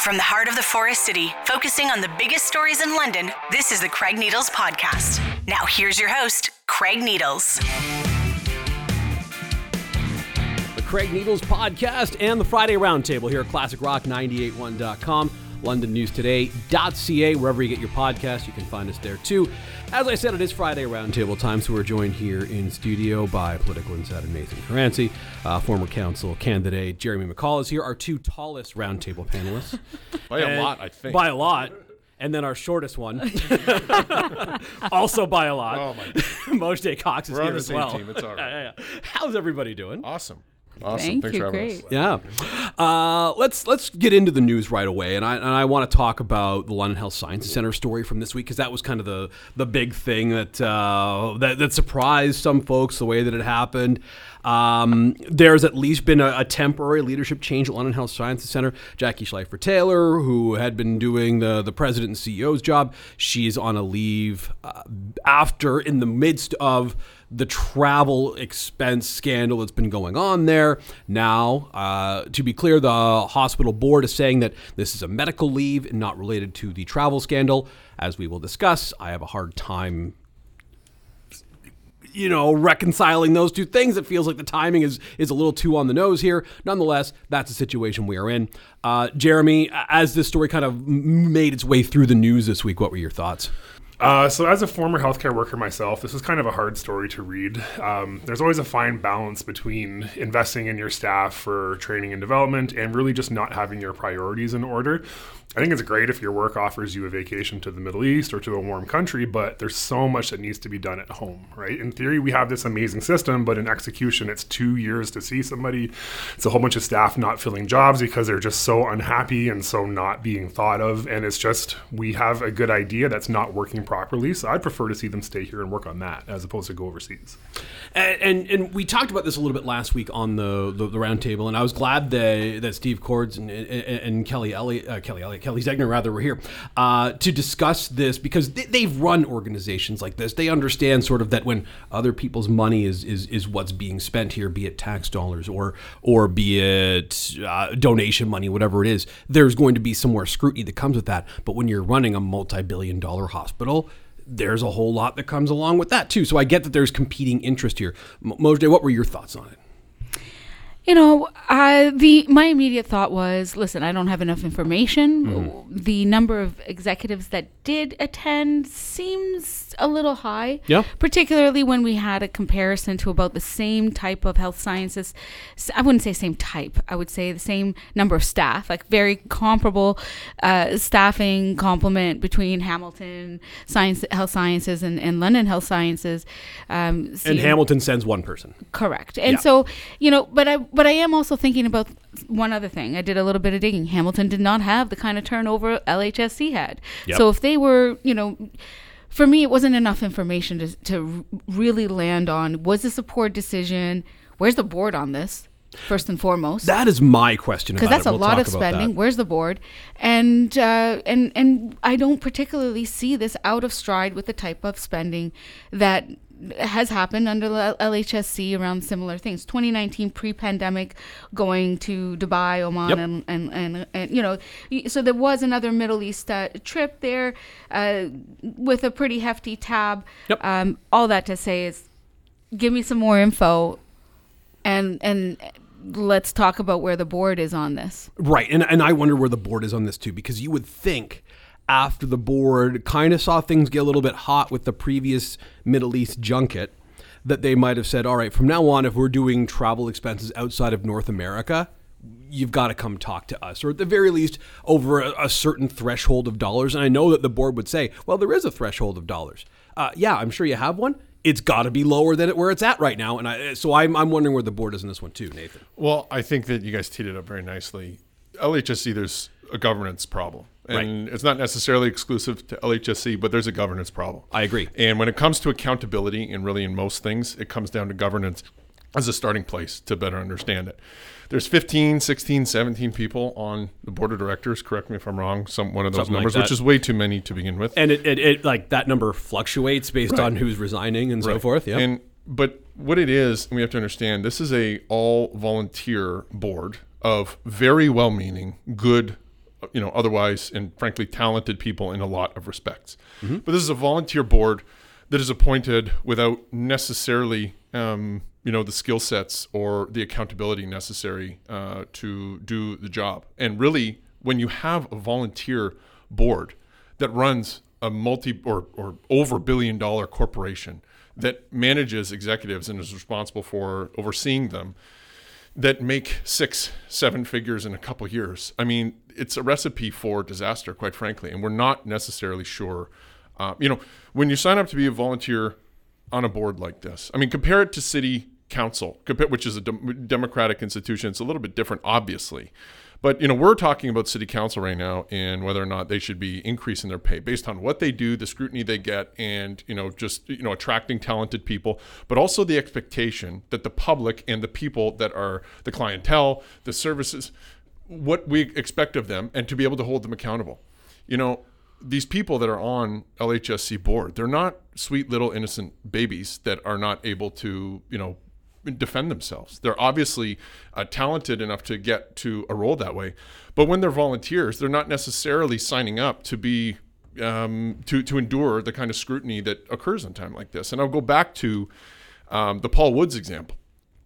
From the heart of the Forest City, focusing on the biggest stories in London, this is the Craig Needles Podcast. Now, here's your host, Craig Needles. The Craig Needles Podcast and the Friday Roundtable here at ClassicRock981.com. LondonNewsToday.ca, wherever you get your podcast, you can find us there too. As I said, it is Friday Roundtable time, so we're joined here in studio by political insider Nathan Caranci, uh, former council candidate Jeremy McCall is here, our two tallest roundtable panelists. By a lot, I think. By a lot. And then our shortest one, also by a lot. Oh, my- Mojdeh Cox is We're on here the as same well. team. It's all right. Yeah, yeah, yeah. How's everybody doing? Awesome. Awesome. Thank Thanks you, for having great. us. Yeah. Uh, let's let's get into the news right away, and I and I want to talk about the London Health Sciences Center story from this week because that was kind of the the big thing that uh, that that surprised some folks the way that it happened. Um, there's at least been a, a temporary leadership change at London Health Sciences Center. Jackie Schleifer Taylor, who had been doing the the president and CEO's job, she's on a leave uh, after in the midst of the travel expense scandal that's been going on there. Now, uh, to be clear, the hospital board is saying that this is a medical leave and not related to the travel scandal. As we will discuss, I have a hard time. You know, reconciling those two things. It feels like the timing is is a little too on the nose here. Nonetheless, that's the situation we are in. Uh, Jeremy, as this story kind of made its way through the news this week, what were your thoughts? Uh, so, as a former healthcare worker myself, this was kind of a hard story to read. Um, there's always a fine balance between investing in your staff for training and development and really just not having your priorities in order. I think it's great if your work offers you a vacation to the Middle East or to a warm country, but there's so much that needs to be done at home, right? In theory, we have this amazing system, but in execution, it's two years to see somebody. It's a whole bunch of staff not filling jobs because they're just so unhappy and so not being thought of. And it's just, we have a good idea that's not working properly. So I'd prefer to see them stay here and work on that as opposed to go overseas. And, and and we talked about this a little bit last week on the the, the roundtable, and I was glad that that Steve Cordes and, and, and Kelly Elliott, uh, Kelly Elliott, Kelly Ziegner rather were here uh, to discuss this because they, they've run organizations like this. They understand sort of that when other people's money is is, is what's being spent here, be it tax dollars or or be it uh, donation money, whatever it is, there's going to be some more scrutiny that comes with that. But when you're running a multi-billion dollar hospital there's a whole lot that comes along with that too. So I get that there's competing interest here. Mojdeh, what were your thoughts on it? You know, uh, the my immediate thought was, listen, I don't have enough information. Mm-hmm. The number of executives that did attend seems a little high. Yeah. Particularly when we had a comparison to about the same type of health sciences. I wouldn't say same type. I would say the same number of staff, like very comparable uh, staffing complement between Hamilton Science Health Sciences and, and London Health Sciences. Um, And Hamilton sends one person. Correct. And Yeah. so, you know, but I but I am also thinking about one other thing. I did a little bit of digging. Hamilton did not have the kind of turnover LHSC had. Yep. So if they were, you know, for me it wasn't enough information to to really land on was this a poor decision? Where's the board on this? First and foremost That is my question because that's it. a We'll lot of spending. Where's the board? And uh, and and I don't particularly see this out of stride with the type of spending that has happened under the LHSC around similar things. 2019 pre-pandemic, going to Dubai, Oman, Yep. and, and and and you know, so there was another Middle East uh, trip there uh, with a pretty hefty tab. Yep. Um, all that to say is, give me some more info, and and let's talk about where the board is on this. Right. And, and I wonder where the board is on this too, because you would think after the board kind of saw things get a little bit hot with the previous Middle East junket, that they might have said, all right, from now on, if we're doing travel expenses outside of North America, you've got to come talk to us, or at the very least, over a, a certain threshold of dollars. And I know that the board would say, well, there is a threshold of dollars. Uh, yeah, I'm sure you have one. It's got to be lower than it where it's at right now, and I, so I'm, I'm wondering where the board is in this one too, Nathan. Well, I think that you guys teed it up very nicely. LHSC, there's a governance problem. And it's not necessarily exclusive to LHSC, but there's a governance problem. I agree. And when it comes to accountability, and really in most things, it comes down to governance as a starting place to better understand it. There's 15, 16, 17 people on the board of directors. Correct me if I'm wrong. Some one of those Something numbers, that. which is way too many to begin with. And it, it, it like that number fluctuates based Right. on who's resigning and so forth. Yeah. And but what it is, and we have to understand, this is a all volunteer board of very well-meaning, good you know, otherwise and frankly talented people in a lot of respects. But this is a volunteer board that is appointed without necessarily, um, you know, the skill sets or the accountability necessary uh, to do the job. And really, when you have a volunteer board that runs a multi or, or over billion dollar corporation that manages executives and is responsible for overseeing them that make six, seven figures in a couple years. I mean, it's a recipe for disaster, quite frankly. And we're not necessarily sure. Uh, you know, when you sign up to be a volunteer on a board like this, I mean, compare it to city council, which is a dem- democratic institution. It's a little bit different, obviously. But you know, we're talking about city council right now and whether or not they should be increasing their pay based on what they do, the scrutiny they get, and you know, just you know, attracting talented people, but also the expectation that the public and the people that are the clientele, the services, what we expect of them, and to be able to hold them accountable. You know, these people that are on LHSC board, they're not sweet little innocent babies that are not able to, you know, defend themselves. They're obviously uh, talented enough to get to a role that way, but when they're volunteers, they're not necessarily signing up to be um, to to endure the kind of scrutiny that occurs in time like this. And I'll go back to um, the Paul Woods example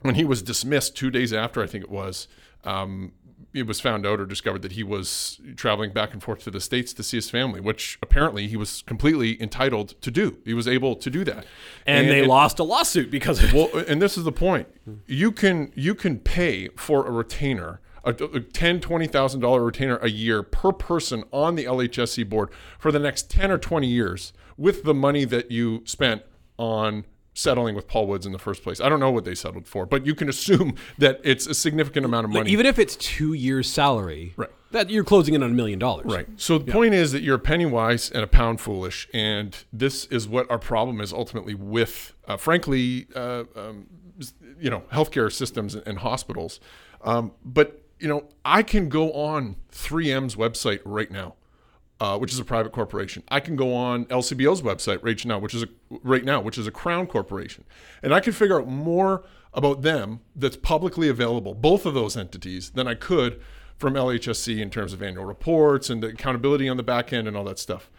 when he was dismissed two days after I think it was. Um, it was found out or discovered that he was traveling back and forth to the states to see his family, which apparently he was completely entitled to do. He was able to do that, And, they it- lost a lawsuit because of well, and this is the point. You can you can pay for a retainer, a, a ten twenty thousand dollar retainer a year per person on the LHSC board for the next ten or twenty years with the money that you spent on settling with Paul Woods in the first place. I don't know what they settled for, but you can assume that it's a significant amount of money. Even if it's two years' salary, Right. that you're closing in on a million dollars. Right. So the point is that you're a penny wise and a pound foolish, and this is what our problem is ultimately with, uh, frankly, uh, um, you know, healthcare systems and hospitals. Um, but you know, I can go on 3M's website right now, uh, which is a private corporation. I can go on LCBO's website right now, which is a right now, which is a crown corporation, and I can figure out more about them that's publicly available, both of those entities, than I could from LHSC in terms of annual reports and the accountability on the back end and all that stuff.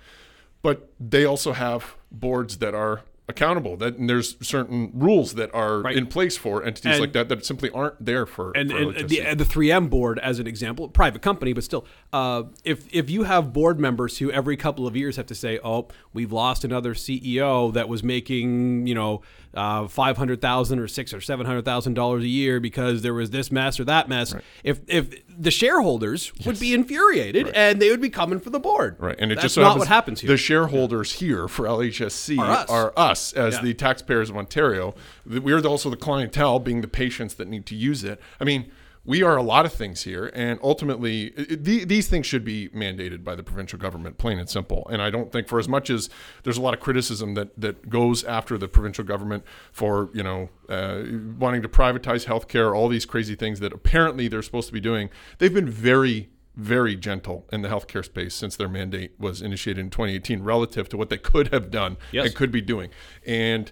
But they also have boards that are accountable. That and there's certain rules that are Right. in place for entities And- like that that simply aren't there for, and, for and the, the 3M board, as an example, private company, but still, uh, if if you have board members who every couple of years have to say, "Oh, we've lost another CEO that was making you know uh, five hundred thousand or six or seven hundred thousand dollars a year because there was this mess or that mess," if if the shareholders would be infuriated and they would be coming for the board, Right, and it That's just so not happens what happens here. The shareholders here for LHSC Are us. are us as Yeah. the taxpayers of Ontario. We're also the clientele, being the patients that need to use it. I mean, we are a lot of things here, and ultimately, it- the- these things should be mandated by the provincial government, plain and simple. And I don't think, for as much as there's a lot of criticism that that goes after the provincial government for you know uh, wanting to privatize healthcare, all these crazy things that apparently they're supposed to be doing, they've been very very gentle in the healthcare space since their mandate was initiated in 2018 relative to what they could have done Yes. and could be doing. And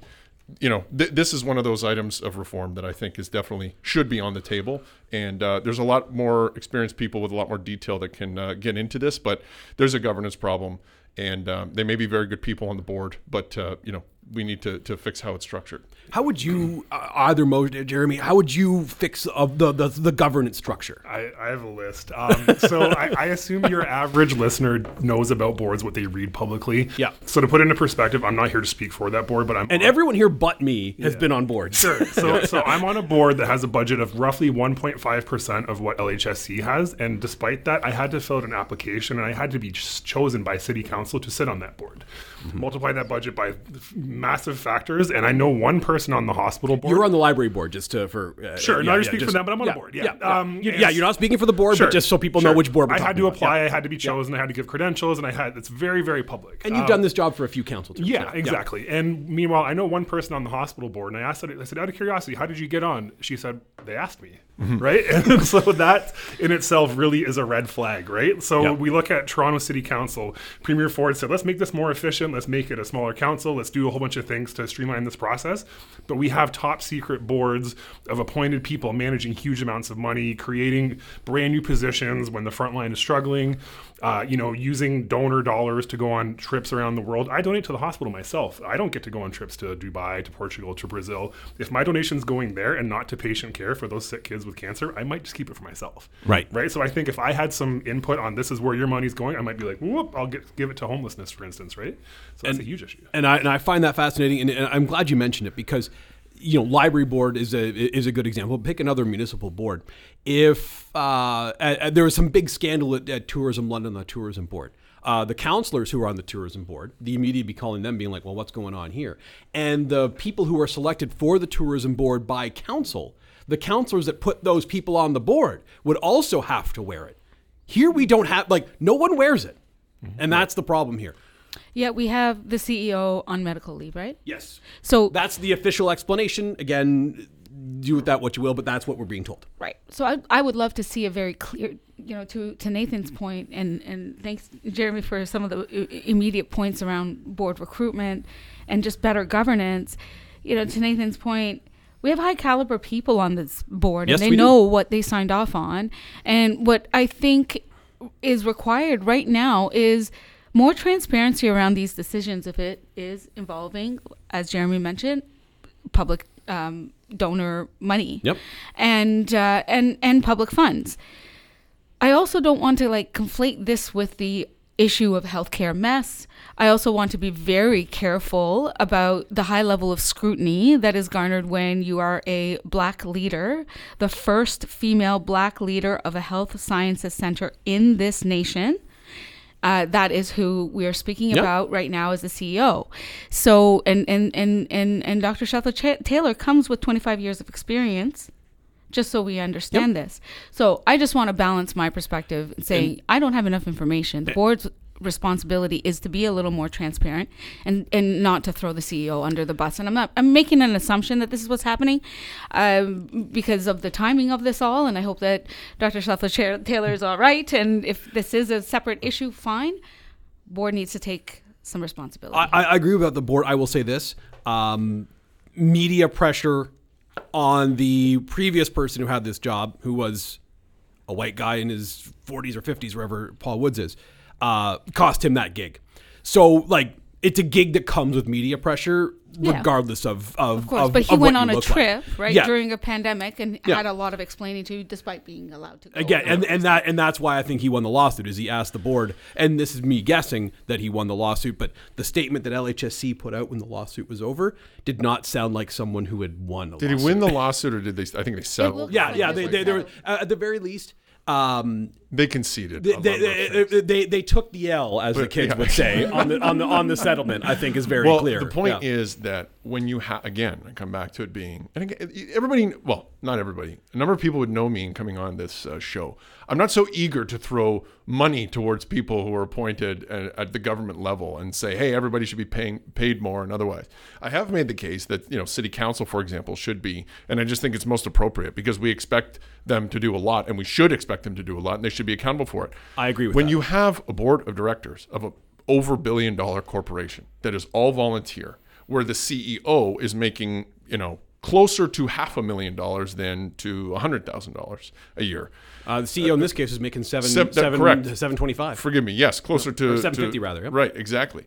you know, th- this is one of those items of reform that I think is definitely should be on the table. And uh, there's a lot more experienced people with a lot more detail that can uh, get into this, but there's a governance problem, and um, they may be very good people on the board, but uh, you know, we need to, to fix how it's structured. How would you, uh, either Mo, Jeremy? How would you fix uh, the, the the governance structure? I, I have a list. Um, so I, I assume your average listener knows about boards, what they read publicly. Yeah. So to put into perspective, I'm not here to speak for that board, but I'm And on- everyone here but me has been on board. Sure. So, so I'm on a board that has a budget of roughly 1.5% of what LHSC has. And despite that, I had to fill out an application and I had to be chosen by city council to sit on that board. Mm-hmm. Multiply that budget by massive factors. And I know one person on the hospital board. You're on the library board, just to for uh, Sure, yeah, not yeah, speak for them, but I'm on yeah, the board. Yeah. yeah. Um, you, yeah. You're not speaking for the board, Sure, but just so people know which board we're I had to apply. I had to be chosen, I had to give credentials, and I had it's very, very public. And you've Um, done this job for a few council terms. yeah, exactly. And meanwhile, I know one person on the hospital board, and I asked, I said, out of curiosity, how did you get on? She said, they asked me. Mm-hmm. right? And so that in itself really is a red flag, right? So Yep. we look at Toronto City Council. Premier Ford said, let's make this more efficient. Let's make it a smaller council. Let's do a whole bunch of things to streamline this process. But we have top secret boards of appointed people managing huge amounts of money, creating brand new positions when the front line is struggling. Uh, you know, using donor dollars to go on trips around the world. I donate to the hospital myself. I don't get to go on trips to Dubai, to Portugal, to Brazil. If my donation's going there and not to patient care for those sick kids with cancer, I might just keep it for myself. Right. Right. So I think if I had some input on this is where your money's going, I might be like, whoop, I'll get, give it to homelessness, for instance. Right. So that's a huge issue. and I and I find that fascinating, and, and I'm glad you mentioned it because you know library board is a is a good example. Pick another municipal board. If uh, uh, there was some big scandal at, at Tourism London, the tourism board. Uh, the councillors who are on the tourism board, the media be calling them, being like, "Well, what's going on here?" And the people who are selected for the tourism board by council, the councillors that put those people on the board would also have to wear it. Here we don't have like no one wears it, and that's the problem here. Yeah, we have the CEO on medical leave, right? Yes. So That's the official explanation. Again, do with that what you will, but that's what we're being told. Right. So I, I would love to see a very clear, you know, to, to Nathan's point, and, and thanks, Jeremy, for some of the uh, immediate points around board recruitment and just better governance. You know, to Nathan's point, we have high caliber people on this board, Yes, and they we do. know what they signed off on. And what I think is required right now is more transparency around these decisions if it is involving, as Jeremy mentioned, public um, donor money Yep. and uh, and and public funds. I also don't want to like conflate this with the issue of healthcare mess. I also want to be very careful about the high level of scrutiny that is garnered when you are a black leader, the first female black leader of a health sciences center in this nation. Uh, that is who we are speaking Yep. about right now as the CEO. So, and and and and and Dr. Schleifer Taylor comes with 25 years of experience, just so we understand this. So, I just want to balance my perspective and saying I don't have enough information. The board's responsibility is to be a little more transparent and and not to throw the CEO under the bus. And I'm not I'm making an assumption that this is what's happening um, because of the timing of this all. And I hope that Dr. Cha- Taylor is all right. And if this is a separate issue, fine. Board needs to take some responsibility. I, I agree with the board. I will say this: um, media pressure on the previous person who had this job, who was a white guy in his 40s or 50s, wherever Paul Woods is, uh, cost him that gig. So, like, it's a gig that comes with media pressure, Yeah. regardless of of of course, of- but he went on a look like. trip, right, Yeah. during a pandemic and Yeah. had a lot of explaining to, despite being allowed to go. Again, and, and that and that's why I think he won the lawsuit. Is he asked the board, and this is me guessing that he won the lawsuit, but the statement that LHSC put out when the lawsuit was over did not sound like someone who had won. A lawsuit. Did he win the lawsuit or did they? I think they settled. Yeah, like yeah. They they, they were uh, at the very least. Um, They conceded. they, they, they, they, they took the L, as the kids yeah. would say, on the on the on the settlement. I think is very well, clear. the point Yeah. is that when you have again, I come back to it being, and again, everybody, well, not everybody, a number of people would know me in coming on this uh, show. I'm not so eager to throw money towards people who are appointed at, at the government level and say, hey, everybody should be paying paid more and otherwise. I have made the case that you know, city council, for example, should be, and I just think it's most appropriate because we expect them to do a lot, and we should expect them to do a lot, and they should be accountable for it. I agree with you. when that. you have a board of directors of a over billion dollar corporation that is all volunteer, where the CEO is making, you know, closer to half a million dollars than to a hundred thousand dollars a year. uh, the CEO in this case is making seven Sev- seven correct. seven twenty five. Forgive me, yes, closer to 750 rather, yep. Right, exactly.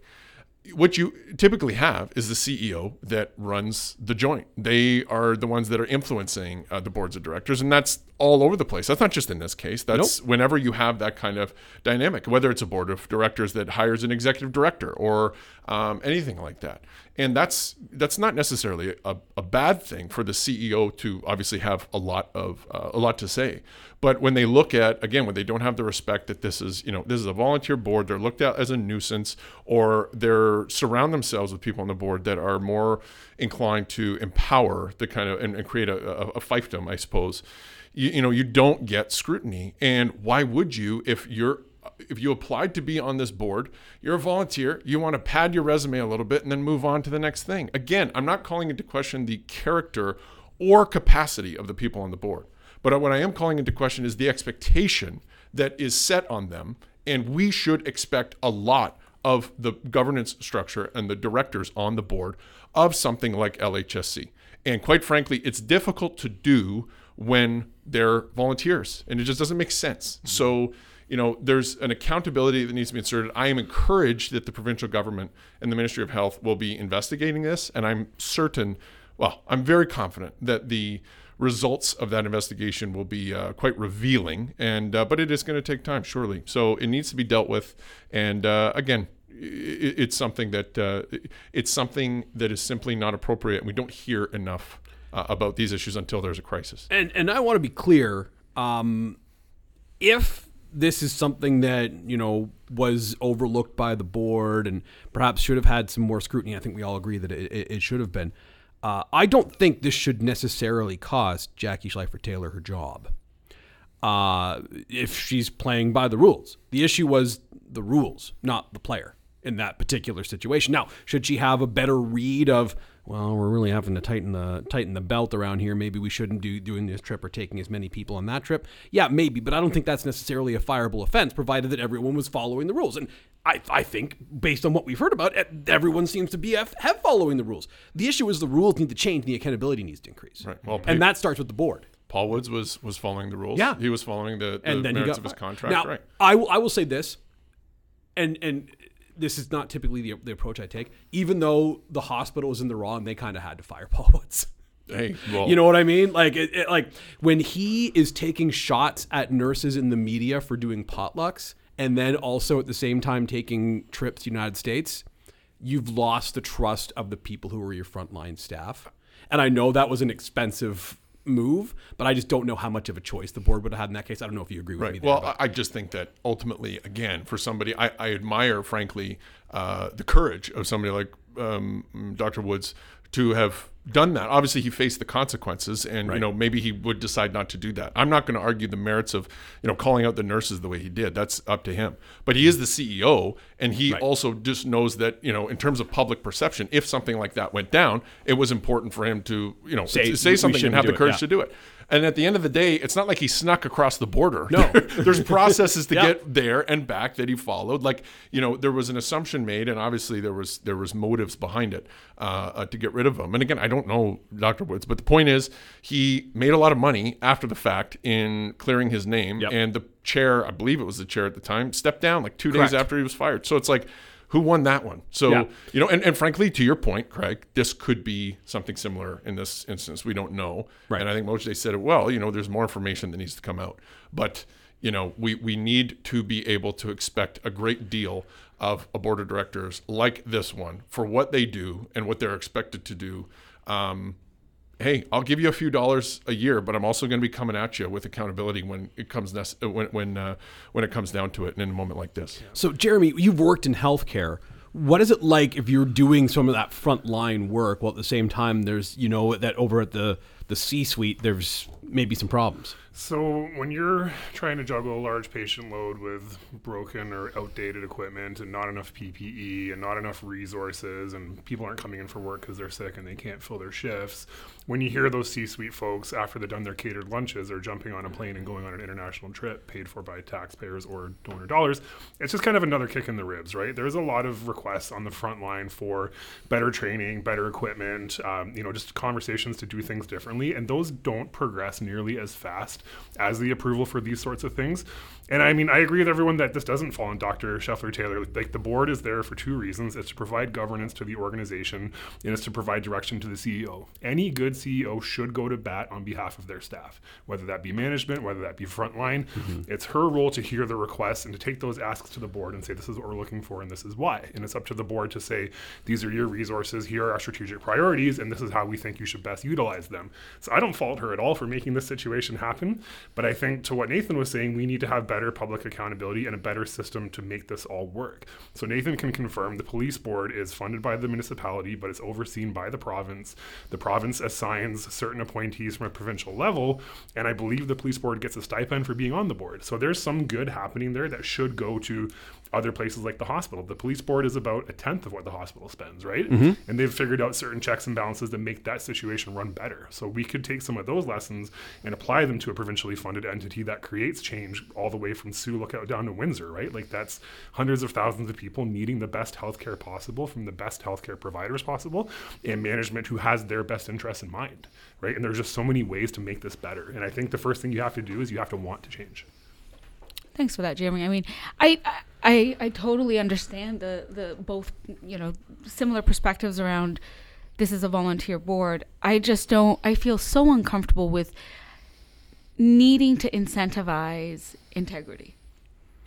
What you typically have is the CEO that runs the joint. They are the ones that are influencing uh, the boards of directors, and that's all over the place. That's not just in this case. That's whenever you have that kind of dynamic, whether it's a board of directors that hires an executive director or um, anything like that. And that's that's not necessarily a, a bad thing for the CEO to obviously have a lot of uh, a lot to say. But when they look at again, when they don't have the respect that this is you know this is a volunteer board, they're looked at as a nuisance, or they're surround themselves with people on the board that are more inclined to empower the kind of and, and create a, a, a fiefdom, I suppose. You, you know, you don't get scrutiny, and why would you if you're if you applied to be on this board, you're a volunteer, you want to pad your resume a little bit and then move on to the next thing. Again, I'm not calling into question the character or capacity of the people on the board. But what I am calling into question is the expectation that is set on them, and we should expect a lot of the governance structure and the directors on the board of something like LHSC. And quite frankly, it's difficult to do when they're volunteers, and it just doesn't make sense. So you know, there's an accountability that needs to be inserted. I am encouraged that the provincial government and the Ministry of Health will be investigating this, and I'm certain, well, I'm very confident that the results of that investigation will be uh, quite revealing. And uh, but it is going to take time, surely. So it needs to be dealt with. And uh, again, it, it's something that uh, it's something that is simply not appropriate. And we don't hear enough uh, about these issues until there's a crisis. And and I want to be clear. Um, if this is something that you know was overlooked by the board and perhaps should have had some more scrutiny. I think we all agree that it, it should have been. Uh, I don't think this should necessarily cost Jackie Schleifer Taylor her job uh, if she's playing by the rules. The issue was the rules, not the player in that particular situation. Now, should she have a better read of well, we're really having to tighten the tighten the belt around here. Maybe we shouldn't do doing this trip or taking as many people on that trip. Yeah, maybe, but I don't think that's necessarily a fireable offense, provided that everyone was following the rules. And I, I think, based on what we've heard about, everyone seems to be have, have following the rules. The issue is the rules need to change, and the accountability needs to increase. Right. Well, and that starts with the board. Paul Woods was was following the rules. Yeah, he was following the, the and then merits got, of his contract. Now, right. I will I will say this, and and this is not typically the, the approach I take. Even though the hospital was in the wrong, they kind of had to fire Paul Woods. Hey, well, you know what I mean? Like, it, it, like when he is taking shots at nurses in the media for doing potlucks, and then also at the same time taking trips to the United States, you've lost the trust of the people who are your frontline staff. And I know that was an expensive move, but I just don't know how much of a choice the board would have had in that case. I don't know if you agree with right. me. There, well, but. I just think that ultimately, again, for somebody, I, I admire, frankly, uh, the courage of somebody like um, Dr. Woods to have done that. Obviously, he faced the consequences, and right. you know maybe he would decide not to do that. I'm not going to argue the merits of you know calling out the nurses the way he did. That's up to him. But he is the CEO, and he right. also just knows that you know in terms of public perception, if something like that went down, it was important for him to you know say, say something and have the courage it, yeah. to do it. And at the end of the day, it's not like he snuck across the border. No, there's processes to yeah. get there and back that he followed. Like you know, there was an assumption made, and obviously there was there was motives behind it uh, uh, to get rid of him. And again, I don't know Dr. Woods, but the point is, he made a lot of money after the fact in clearing his name, yep. and the chair, I believe it was the chair at the time, stepped down like two Correct. days after he was fired. So it's like who won that one? So, yeah. you know, and, and frankly, to your point, Craig, this could be something similar in this instance. We don't know. Right. And I think Moj said it well, you know, there's more information that needs to come out. But, you know, we, we need to be able to expect a great deal of a board of directors like this one for what they do and what they're expected to do. Um, hey, I'll give you a few dollars a year, but I'm also going to be coming at you with accountability when it comes when when uh, when it comes down to it, and in a moment like this. So, Jeremy, you've worked in healthcare. What is it like if you're doing some of that frontline work while at the same time there's you know that over at the the C-suite there's maybe some problems? So, when you're trying to juggle a large patient load with broken or outdated equipment and not enough PPE and not enough resources, and people aren't coming in for work because they're sick and they can't fill their shifts, when you hear those C suite folks after they've done their catered lunches are jumping on a plane and going on an international trip paid for by taxpayers or donor dollars, it's just kind of another kick in the ribs, right? There's a lot of requests on the front line for better training, better equipment, um, you know, just conversations to do things differently. And those don't progress nearly as fast as the approval for these sorts of things. And I mean, I agree with everyone that this doesn't fall on Dr. Schleifer Taylor. Like the board is there for two reasons: it's to provide governance to the organization, and it's to provide direction to the CEO. Any good CEO should go to bat on behalf of their staff, whether that be management, whether that be frontline. Mm-hmm. It's her role to hear the requests and to take those asks to the board and say, "This is what we're looking for, and this is why." And it's up to the board to say, "These are your resources. Here are our strategic priorities, and this is how we think you should best utilize them." So I don't fault her at all for making this situation happen, but I think to what Nathan was saying, we need to have better better public accountability and a better system to make this all work. So Nathan can confirm the police board is funded by the municipality, but it's overseen by the province. The province assigns certain appointees from a provincial level, and I believe the police board gets a stipend for being on the board. So there's some good happening there that should go to other places like the hospital. The police board is about a tenth of what the hospital spends, right? Mm-hmm. And they've figured out certain checks and balances that make that situation run better. So we could take some of those lessons and apply them to a provincially funded entity that creates change all the way from Sioux Lookout down to Windsor, right? Like that's hundreds of thousands of people needing the best healthcare possible from the best healthcare providers possible and management who has their best interests in mind, right? And there's just so many ways to make this better. And I think the first thing you have to do is you have to want to change. Thanks for that, Jeremy. I mean, I I I totally understand the the both you know similar perspectives around this is a volunteer board. I just don't. I feel so uncomfortable with needing to incentivize integrity.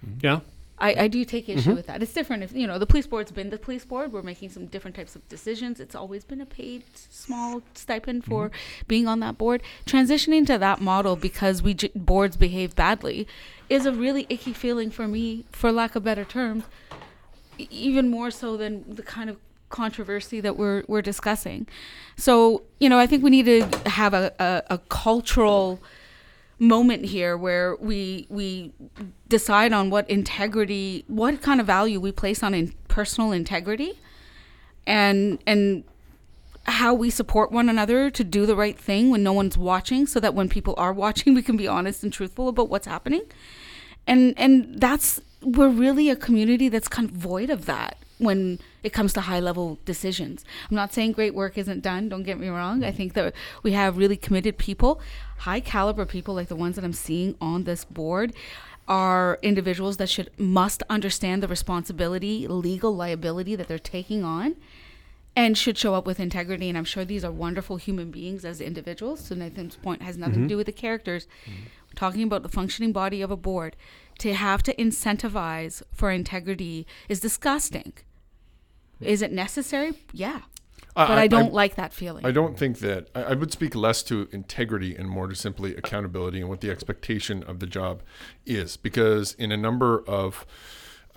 Mm-hmm. Yeah. I, I do take issue mm-hmm. with that. It's different if you know the police board's been the police board. We're making some different types of decisions. It's always been a paid small stipend for mm-hmm. being on that board. Transitioning to that model because we j- boards behave badly is a really icky feeling for me, for lack of better terms. Even more so than the kind of controversy that we're we're discussing. So you know, I think we need to have a, a, a cultural moment here where we we decide on what integrity what kind of value we place on in personal integrity and and how we support one another to do the right thing when no one's watching so that when people are watching we can be honest and truthful about what's happening and and that's we're really a community that's kind of void of that when it comes to high level decisions. I'm not saying great work isn't done, don't get me wrong. I think that we have really committed people, high caliber people like the ones that I'm seeing on this board are individuals that should must understand the responsibility, legal liability that they're taking on and should show up with integrity. And I'm sure these are wonderful human beings as individuals. So Nathan's point has nothing to mm-hmm. do with the characters. We're talking about the functioning body of a board. To have to incentivize for integrity is disgusting. Is it necessary? Yeah. I- But I, I- don't I- like that feeling. I don't think that I, would speak less to integrity and more to simply accountability and what the expectation of the job is. Because in a number of,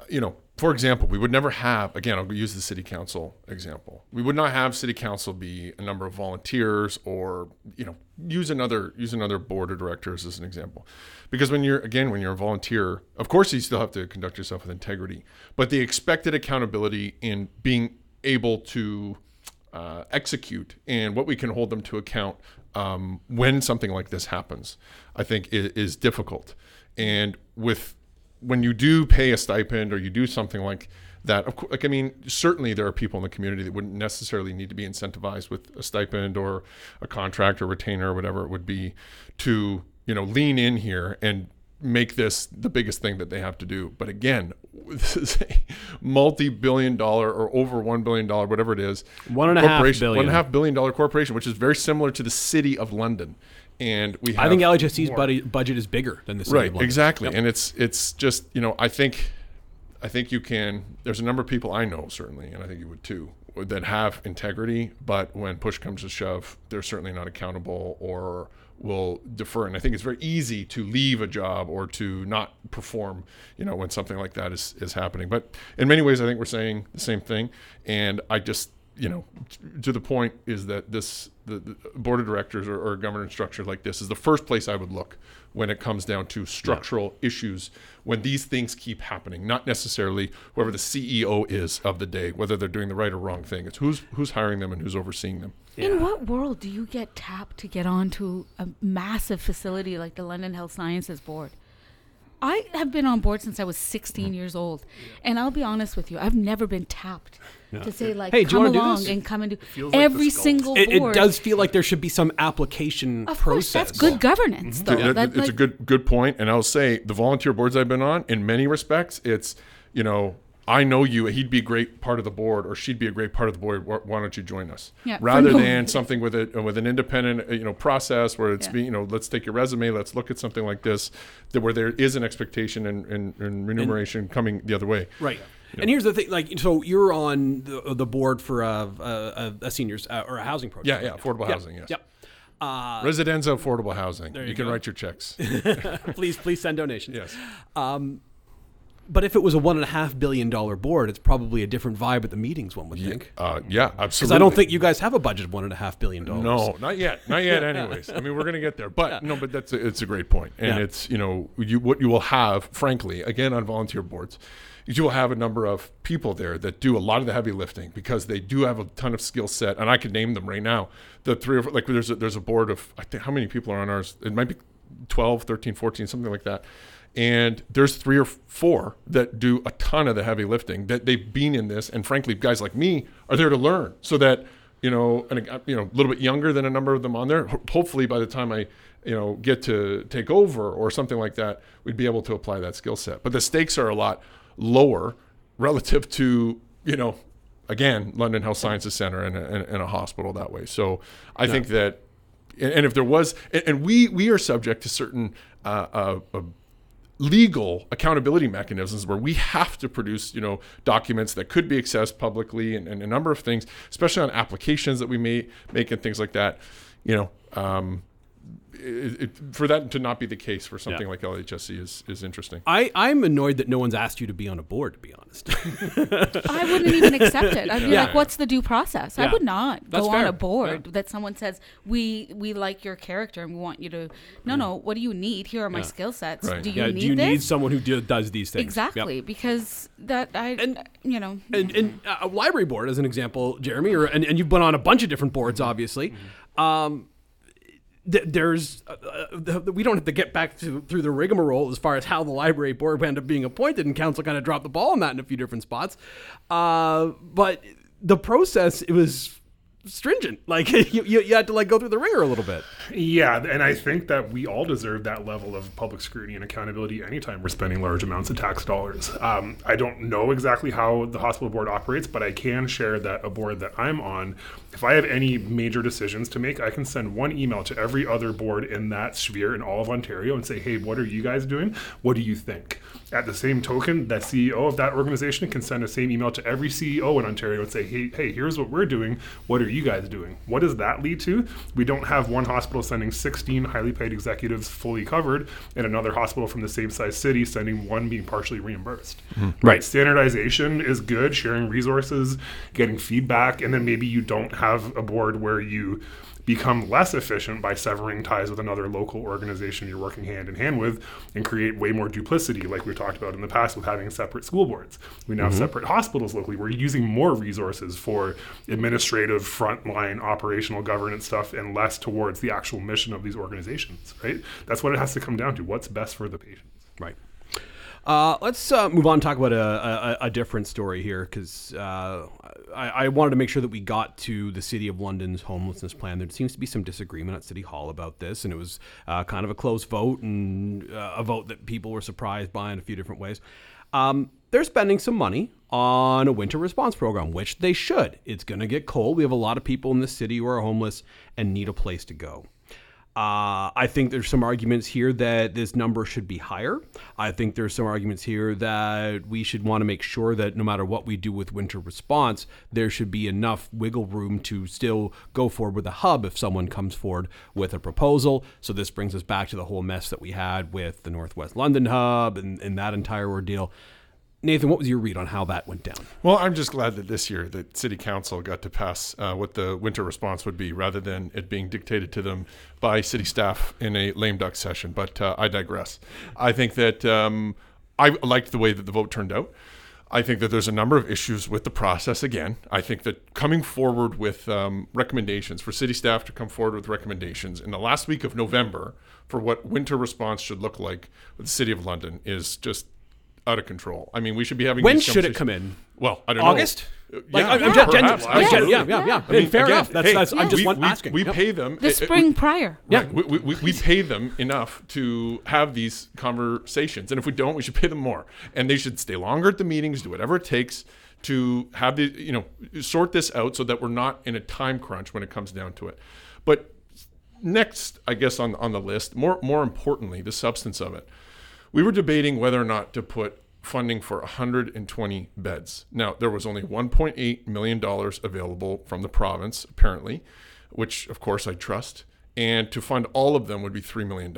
you know, for example, we would never have, again, I'll use the city council example. We would not have city council be a number of volunteers or, you know, use another, use another board of directors as an example. Because when you're, again, when you're a volunteer, of course you still have to conduct yourself with integrity, but the expected accountability in being able to, uh, execute and what we can hold them to account um, when something like this happens, I think is, is difficult. And with when you do pay a stipend or you do something like that, of course, like I mean, certainly there are people in the community that wouldn't necessarily need to be incentivized with a stipend or a contract or retainer or whatever it would be to you know lean in here and make this the biggest thing that they have to do. But again, this is a multi-billion dollar or over one billion dollar, whatever it is, One and a half billion. one and a half billion dollar corporation, which is very similar to the city of London. And we have I think LHSC's budget, budget is bigger than the city right exactly, Yep. and it's it's just you know I think I think you can. There's a number of people I know certainly, and I think you would too, that have integrity, but when push comes to shove, they're certainly not accountable or will defer. And I think it's very easy to leave a job or to not perform, you know, when something like that is, is happening. But in many ways, I think we're saying the same thing. And I just, you know, t- to the point is that this, the, the board of directors or, or governance structure like this is the first place I would look when it comes down to structural issues when these things keep happening not necessarily whoever the ceo is of the day whether they're doing the right or wrong thing. It's who's who's hiring them and who's overseeing them. In what world do you get tapped to get onto a massive facility like the London Health Sciences Board? I have been on board since I was 16 years old, and I'll be honest with you, I've never been tapped to say like, Hey, do come wanna do along this? and come and do feels like the every single It, it does feel like there should be some application Of process. course, that's good governance, mhm. though. It- That, it's a good good point and i'll say the volunteer boards i've been on in many respects it's you know I know you. He'd be a great part of the board, or she'd be a great part of the board. Why why don't you join us? Yeah, Rather no- than something with a with an independent, uh, you know, process where it's Yeah. being, you know, let's take your resume, let's look at something like this, that where there is an expectation and, and, and remuneration coming the other way. Right. And here's the thing, like, so you're on the, the board for a, a, a seniors uh, or a housing project. Yeah, yeah, affordable Yep, housing. Yes. Yep. Uh, Residenza affordable housing. You, you can write your checks. please, please send donations. yes. But if it was a one and a half billion dollar board, it's probably a different vibe at the meetings. One would think. Uh, yeah, absolutely. Because. I don't think you guys have a budget of one and a half billion dollars. No, not yet. Not yet. Anyways, I mean, we're gonna get there. But no, but that's a, it's a great point, and Yeah. it's you know you what you will have, frankly, again on volunteer boards, you will have a number of people there that do a lot of the heavy lifting because they do have a ton of skill set, and I could name them right now. The three of like there's a, there's a board of I think how many people are on ours? It might be 12, 13, 14, something like that. And there's three or four that do a ton of the heavy lifting that they've been in this. And frankly, guys like me are there to learn so that, you know, and uh, you know, a little bit younger than a number of them on there. Hopefully by the time I, you know, get to take over or something like that, we'd be able to apply that skill set. But the stakes are a lot lower relative to, you know, again, London Health Sciences Center and a, and, a hospital that way. So I think that, and, if there was, and, and we we are subject to certain uh, uh, uh, legal accountability mechanisms where we have to produce, you know, documents that could be accessed publicly and, and a number of things, especially on applications that we may make and things like that. You know, um, it, it, for that to not be the case for something Yeah. like LHSC is is interesting. I, I'm annoyed that no one's asked you to be on a board, to be honest. I wouldn't even accept it. I'd be Yeah. like, "What's the due process?" I would not That's go on a board that someone says, "We we like your character and we want you to." No, no. What do you need? Here are my skill sets. Right. Do you yeah, need do you this? need someone who do, does these things? Yep. exactly because that I And- you know and, and uh, a library board as an example jeremy or, and, and you've been on a bunch of different boards obviously um, th- there's uh, uh, we don't have to get back to through the rigmarole as far as how the library board wound up being appointed and council kind of dropped the ball on that in a few different spots. Uh, but the process it was stringent. Like you, you, you had to like go through the ringer a little bit. Yeah, and I think that we all deserve that level of public scrutiny and accountability anytime we're spending large amounts of tax dollars. Um, I don't know exactly how the hospital board operates, but I can share that a board that I'm on, if I have any major decisions to make, I can send one email to every other board in that sphere in all of Ontario and say, hey, what are you guys doing? What do you think? At the same token, the CEO of that organization can send the same email to every CEO in Ontario and say, hey, hey, here's what we're doing. What are you guys doing? What does that lead to? We don't have one hospital sending 16 highly paid executives fully covered and another hospital from the same size city sending one being partially reimbursed. Hmm. Right. Standardization is good, sharing resources, getting feedback, and then maybe you don't have a board where you become less efficient by severing ties with another local organization you're working hand in hand with and create way more duplicity like we've talked about in the past with having separate school boards. We now have mm-hmm. separate hospitals locally. We're using more resources for administrative frontline operational governance stuff and less towards the actual mission of these organizations right? That's what it has to come down to. What's best for the patients. Right. Uh, let's uh, move on and talk about a, a, a different story here because uh, I, I wanted to make sure that we got to the City of London's homelessness plan. There seems to be some disagreement at City Hall about this, and it was uh, kind of a close vote and uh, a vote that people were surprised by in a few different ways. Um, they're spending some money on a winter response program, which they should. It's going to get cold. We have a lot of people in the city who are homeless and need a place to go. Uh, I think there's some arguments here that this number should be higher. I think there's some arguments here that we should want to make sure that no matter what we do with winter response, there should be enough wiggle room to still go forward with a hub if someone comes forward with a proposal. So this brings us back to the whole mess that we had with the Northwest London hub and, and that entire ordeal. Nathan, what was your read on how that went down? Well, I'm just glad that this year that City Council got to pass uh, what the winter response would be, rather than it being dictated to them by city staff in a lame duck session. But uh, I digress. I think that um, I liked the way that the vote turned out. I think that there's a number of issues with the process. Again, I think that coming forward with um, recommendations for city staff to come forward with recommendations in the last week of November for what winter response should look like with the City of London is just out of control. I mean, we should be having. When should it come in? Well, I don't August? know. Like, yeah, I'm- I'm yeah, gen- gen- perhaps, like, yeah, yeah, yeah. I mean, fair again, enough. That's, hey, that's, I'm just we, one we, asking. We Yep. pay them. the eh, eh, it- it- spring prior. Yeah. we, we, we, we pay them enough to have these conversations. And if we don't, we should pay them more. And they should stay longer at the meetings, do whatever it takes to have the, you know, sort this out so that we're not in a time crunch when it comes down to it. But next, I guess, on, on the list, more, more importantly, the substance of it, we were debating whether or not to put funding for 120 beds. Now, there was only $1.8 million available from the province, apparently, which of course I trust. And to fund all of them would be $3 million.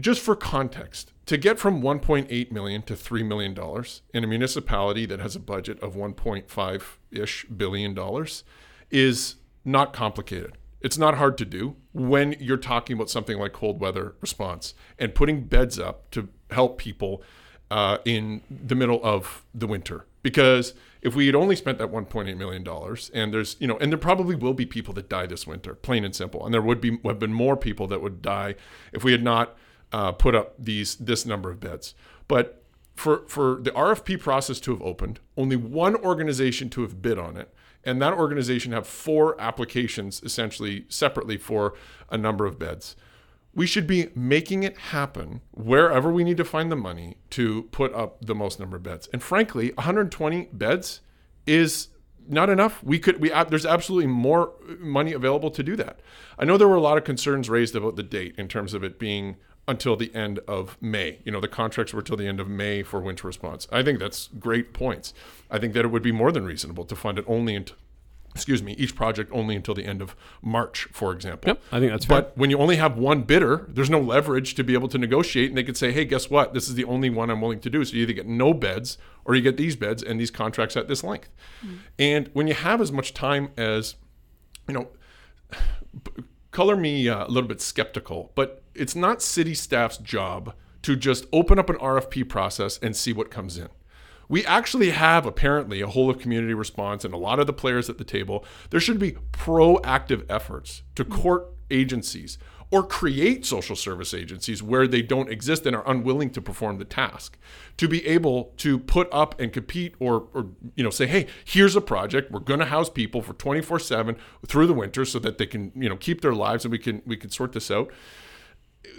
Just for context, to get from 1.8 million to 3 million dollars in a municipality that has a budget of 1.5 ish billion dollars is not complicated. It's not hard to do when you're talking about something like cold weather response and putting beds up to help people uh, in the middle of the winter. Because if we had only spent that 1.8 million dollars and there's you know and there probably will be people that die this winter plain and simple. And there would be have been more people that would die if we had not uh, put up these this number of beds. But for for the RFP process to have opened only one organization to have bid on it and that organization have four applications essentially separately for a number of beds we should be making it happen wherever we need to find the money to put up the most number of beds. And frankly, 120 beds is not enough. We could we there's absolutely more uh, money available to do that. I know there were a lot of concerns raised about the date in terms of it being until the end of May. You know, the contracts were till the end of May for winter response. I think that's great points. I think that it would be more than reasonable to fund it only until excuse me, each project only until the end of March, for example. Yep, I think that's But fair. when you only have one bidder, there's no leverage to be able to negotiate, and they could say, "Hey, guess what? This is the only one I'm willing to do." So you either get no beds or you get these beds and these contracts at this length. And when you have as much time as, you know, color me uh, a little bit skeptical, but it's not city staff's job to just open up an RFP process and see what comes in. We actually have apparently a whole of community response and a lot of the players at the table. There should be proactive efforts to court agencies or create social service agencies where they don't exist and are unwilling to perform the task to be able to put up and compete or, or you know say hey here's a project we're going to house people for 24/7 through the winter so that they can you know keep their lives and we can we can sort this out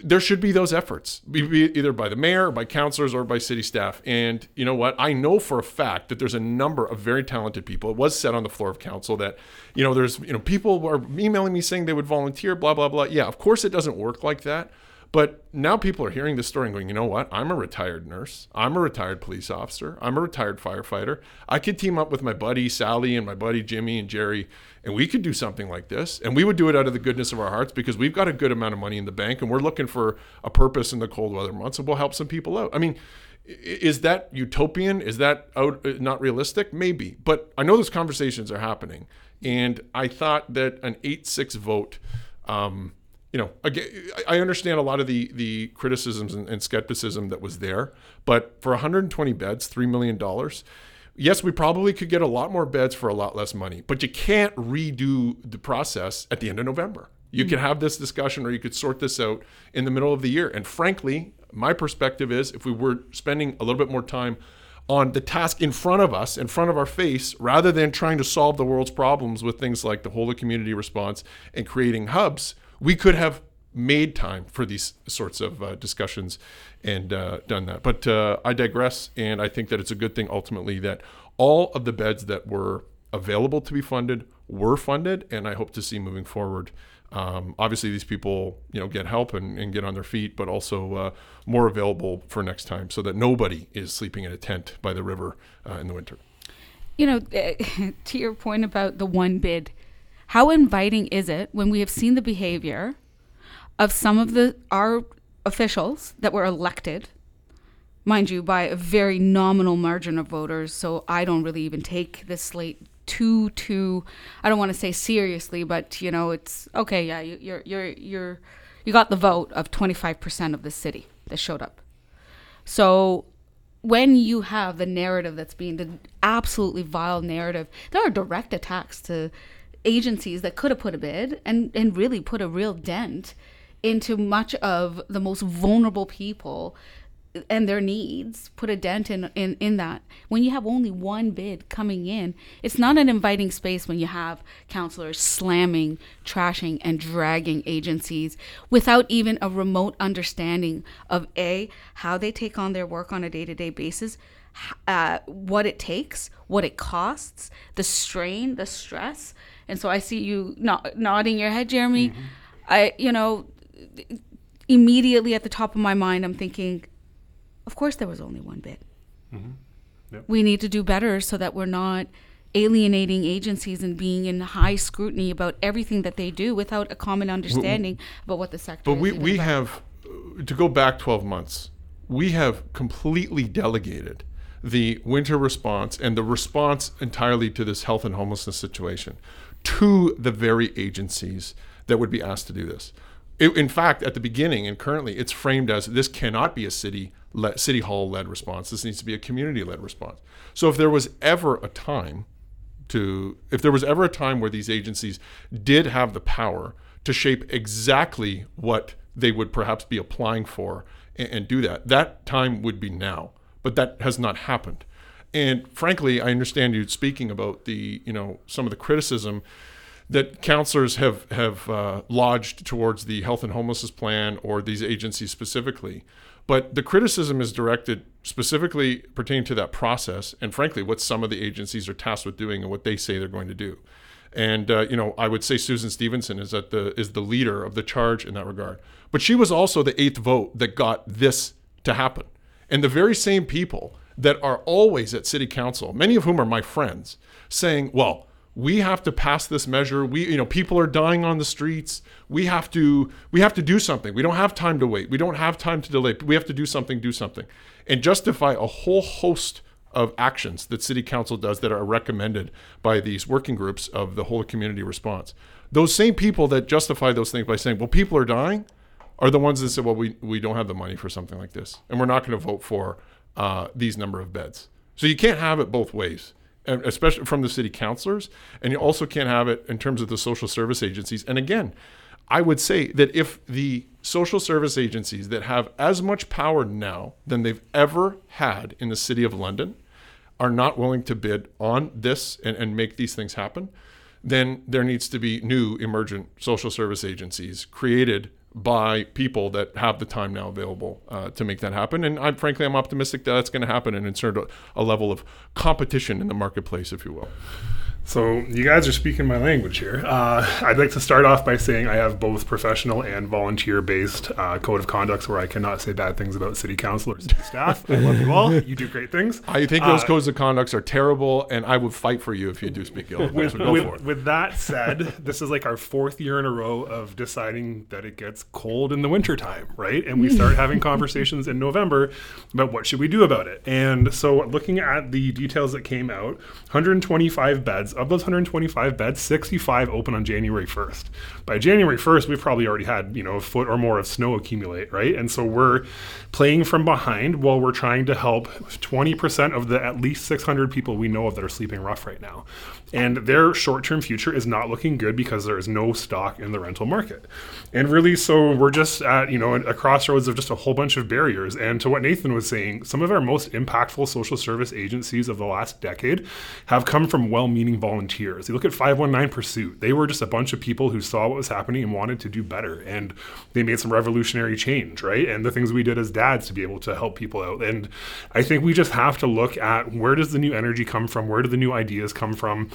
there should be those efforts, either by the mayor, by councilors, or by city staff. And you know what? I know for a fact that there's a number of very talented people. It was said on the floor of council that, you know, there's you know people are emailing me saying they would volunteer, blah blah blah. Yeah, of course it doesn't work like that. But now people are hearing this story and going, you know what? I'm a retired nurse. I'm a retired police officer. I'm a retired firefighter. I could team up with my buddy Sally and my buddy Jimmy and Jerry, and we could do something like this. And we would do it out of the goodness of our hearts because we've got a good amount of money in the bank and we're looking for a purpose in the cold weather months and we'll help some people out. I mean, is that utopian? Is that out, uh, not realistic? Maybe. But I know those conversations are happening. And I thought that an 8 6 vote, um, you know, again, I understand a lot of the the criticisms and, and skepticism that was there, but for 120 beds, three million dollars, yes, we probably could get a lot more beds for a lot less money. But you can't redo the process at the end of November. You hmm. can have this discussion, or you could sort this out in the middle of the year. And frankly, my perspective is, if we were spending a little bit more time on the task in front of us, in front of our face, rather than trying to solve the world's problems with things like the whole of community response and creating hubs, we could have made time for these sorts of uh, discussions and uh, done that. But uh, I digress, and I think that it's a good thing ultimately that all of the beds that were available to be funded were funded, and I hope to see moving forward. Um, obviously, these people, you know, get help and, and get on their feet, but also uh, more available for next time, so that nobody is sleeping in a tent by the river uh, in the winter. you know, to your point about the one bid, how inviting is it when we have seen the behavior of some of the our officials that were elected, mind you, by a very nominal margin of voters. So I don't really even take this slate too too. I don't want to say seriously, but you know, it's okay. Yeah, you, you're you're you're you got the vote of twenty five percent of the city that showed up. So when you have the narrative that's being the absolutely vile narrative, there are direct attacks to agencies that could have put a bid and, and really put a real dent into much of the most vulnerable people and their needs put a dent in, in in that. When you have only one bid coming in it's not an inviting space when you have councillors slamming trashing and dragging agencies without even a remote understanding of a how they take on their work on a day-to-day basis uh, what it takes what it costs the strain the stress. And so i see you nod- nodding your head jeremy. I you know immediately at the top of my mind i'm thinking of course there was only one bid. Mm-hmm. Yep. We need to do better so that we're not alienating agencies and being in high scrutiny about everything that they do without a common understanding about what the sector But we, we about. have, to go back 12 months, we have completely delegated the winter response and the response entirely to this health and homelessness situation to the very agencies that would be asked to do this. It, in fact, at the beginning and currently, it's framed as this cannot be a city le- city hall led response. This needs to be a community led response. So if there was ever a time to, if there was ever a time where these agencies did have the power to shape exactly what they would perhaps be applying for and, and do that, that time would be now. But that has not happened. And frankly, I understand you speaking about the, you know, some of the criticism that councillors have have uh, lodged towards the health and homelessness plan or these agencies specifically. But the criticism is directed specifically pertaining to that process, and frankly, what some of the agencies are tasked with doing and what they say they're going to do. And uh, you know, I would say Susan Stevenson is at the is the leader of the charge in that regard. But she was also the eighth vote that got this to happen. And the very same people that are always at city council, many of whom are my friends, saying, "Well, we have to pass this measure. We you know people are dying on the streets. We have to we have to do something. We don't have time to wait. We don't have time to delay. We have to do something do something and justify a whole host of actions that city council does that are recommended by these working groups of the whole community response. Those same people that justify those things by saying well people are dying are the ones that say well we, we don't have the money for something like this and we're not going to vote for uh, these number of beds. So you can't have it both ways especially from the city councilors, and you also can't have it in terms of the social service agencies. And again, I would say that if the social service agencies that have as much power now than they've ever had in the city of London are not willing to bid on this and, and make these things happen, then there needs to be new emergent social service agencies created by people that have the time now available uh, to make that happen. And I'm frankly, I'm optimistic that that's going to happen and insert a, a level of competition in the marketplace, if you will. So you guys are speaking my language here. Uh, I'd like to start off by saying I have both professional and volunteer-based uh, code of conducts where I cannot say bad things about city council or city staff. I love you all. You do great things. I think those uh, codes of conducts are terrible, and I would fight for you if you do speak ill. With, so with, with that said, this is like our fourth year in a row of deciding that it gets cold in the wintertime, right? And we start having conversations in November about what should we do about it. And so looking at the details that came out, 125 beds of those 125 beds, 65 open on January 1st. By January 1st, we've probably already had, you know, a foot or more of snow accumulate, right? And so we're playing from behind while we're trying to help 20% of the at least 600 people we know of that are sleeping rough right now. And their short term future is not looking good because there is no stock in the rental market. And really, so we're just at, you know, a crossroads of just a whole bunch of barriers. And to what Nathan was saying, some of our most impactful social service agencies of the last decade have come from well meaning volunteers. You look at 519 Pursuit, they were just a bunch of people who saw what was happening and wanted to do better. And they made some revolutionary change, right? And the things we did as dads to be able to help people out. And I think we just have to look at where does the new energy come from? Where do the new ideas come from?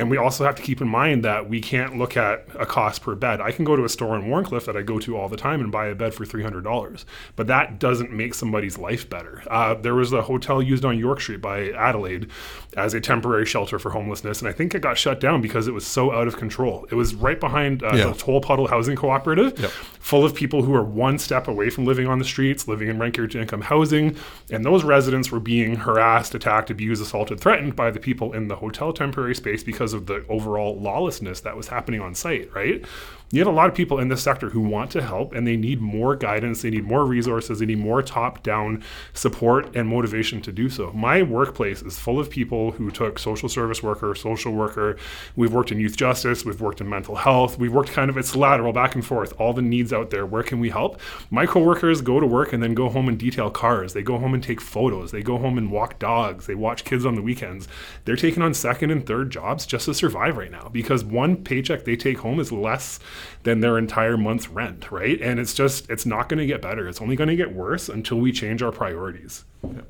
And we also have to keep in mind that we can't look at a cost per bed. I can go to a store in Wharncliffe that I go to all the time and buy a bed for $300, but that doesn't make somebody's life better. Uh, there was a hotel used on York Street by Adelaide as a temporary shelter for homelessness, and I think it got shut down because it was so out of control. It was right behind uh, yeah. the Tolpuddle Housing Cooperative, yep. full of people who are one step away from living on the streets, living in rent income housing, and those residents were being harassed, attacked, abused, assaulted, threatened by the people in the hotel temporary space because because of the overall lawlessness that was happening on site, right? You have a lot of people in this sector who want to help and they need more guidance, they need more resources, they need more top down support and motivation to do so. My workplace is full of people who took social service worker, social worker. We've worked in youth justice, we've worked in mental health, we've worked kind of it's lateral back and forth, all the needs out there. Where can we help? My coworkers go to work and then go home and detail cars. They go home and take photos. They go home and walk dogs. They watch kids on the weekends. They're taking on second and third jobs just to survive right now because one paycheck they take home is less than their entire month's rent, right? And it's just, it's not going to get better. It's only going to get worse until we change our priorities. Yeah.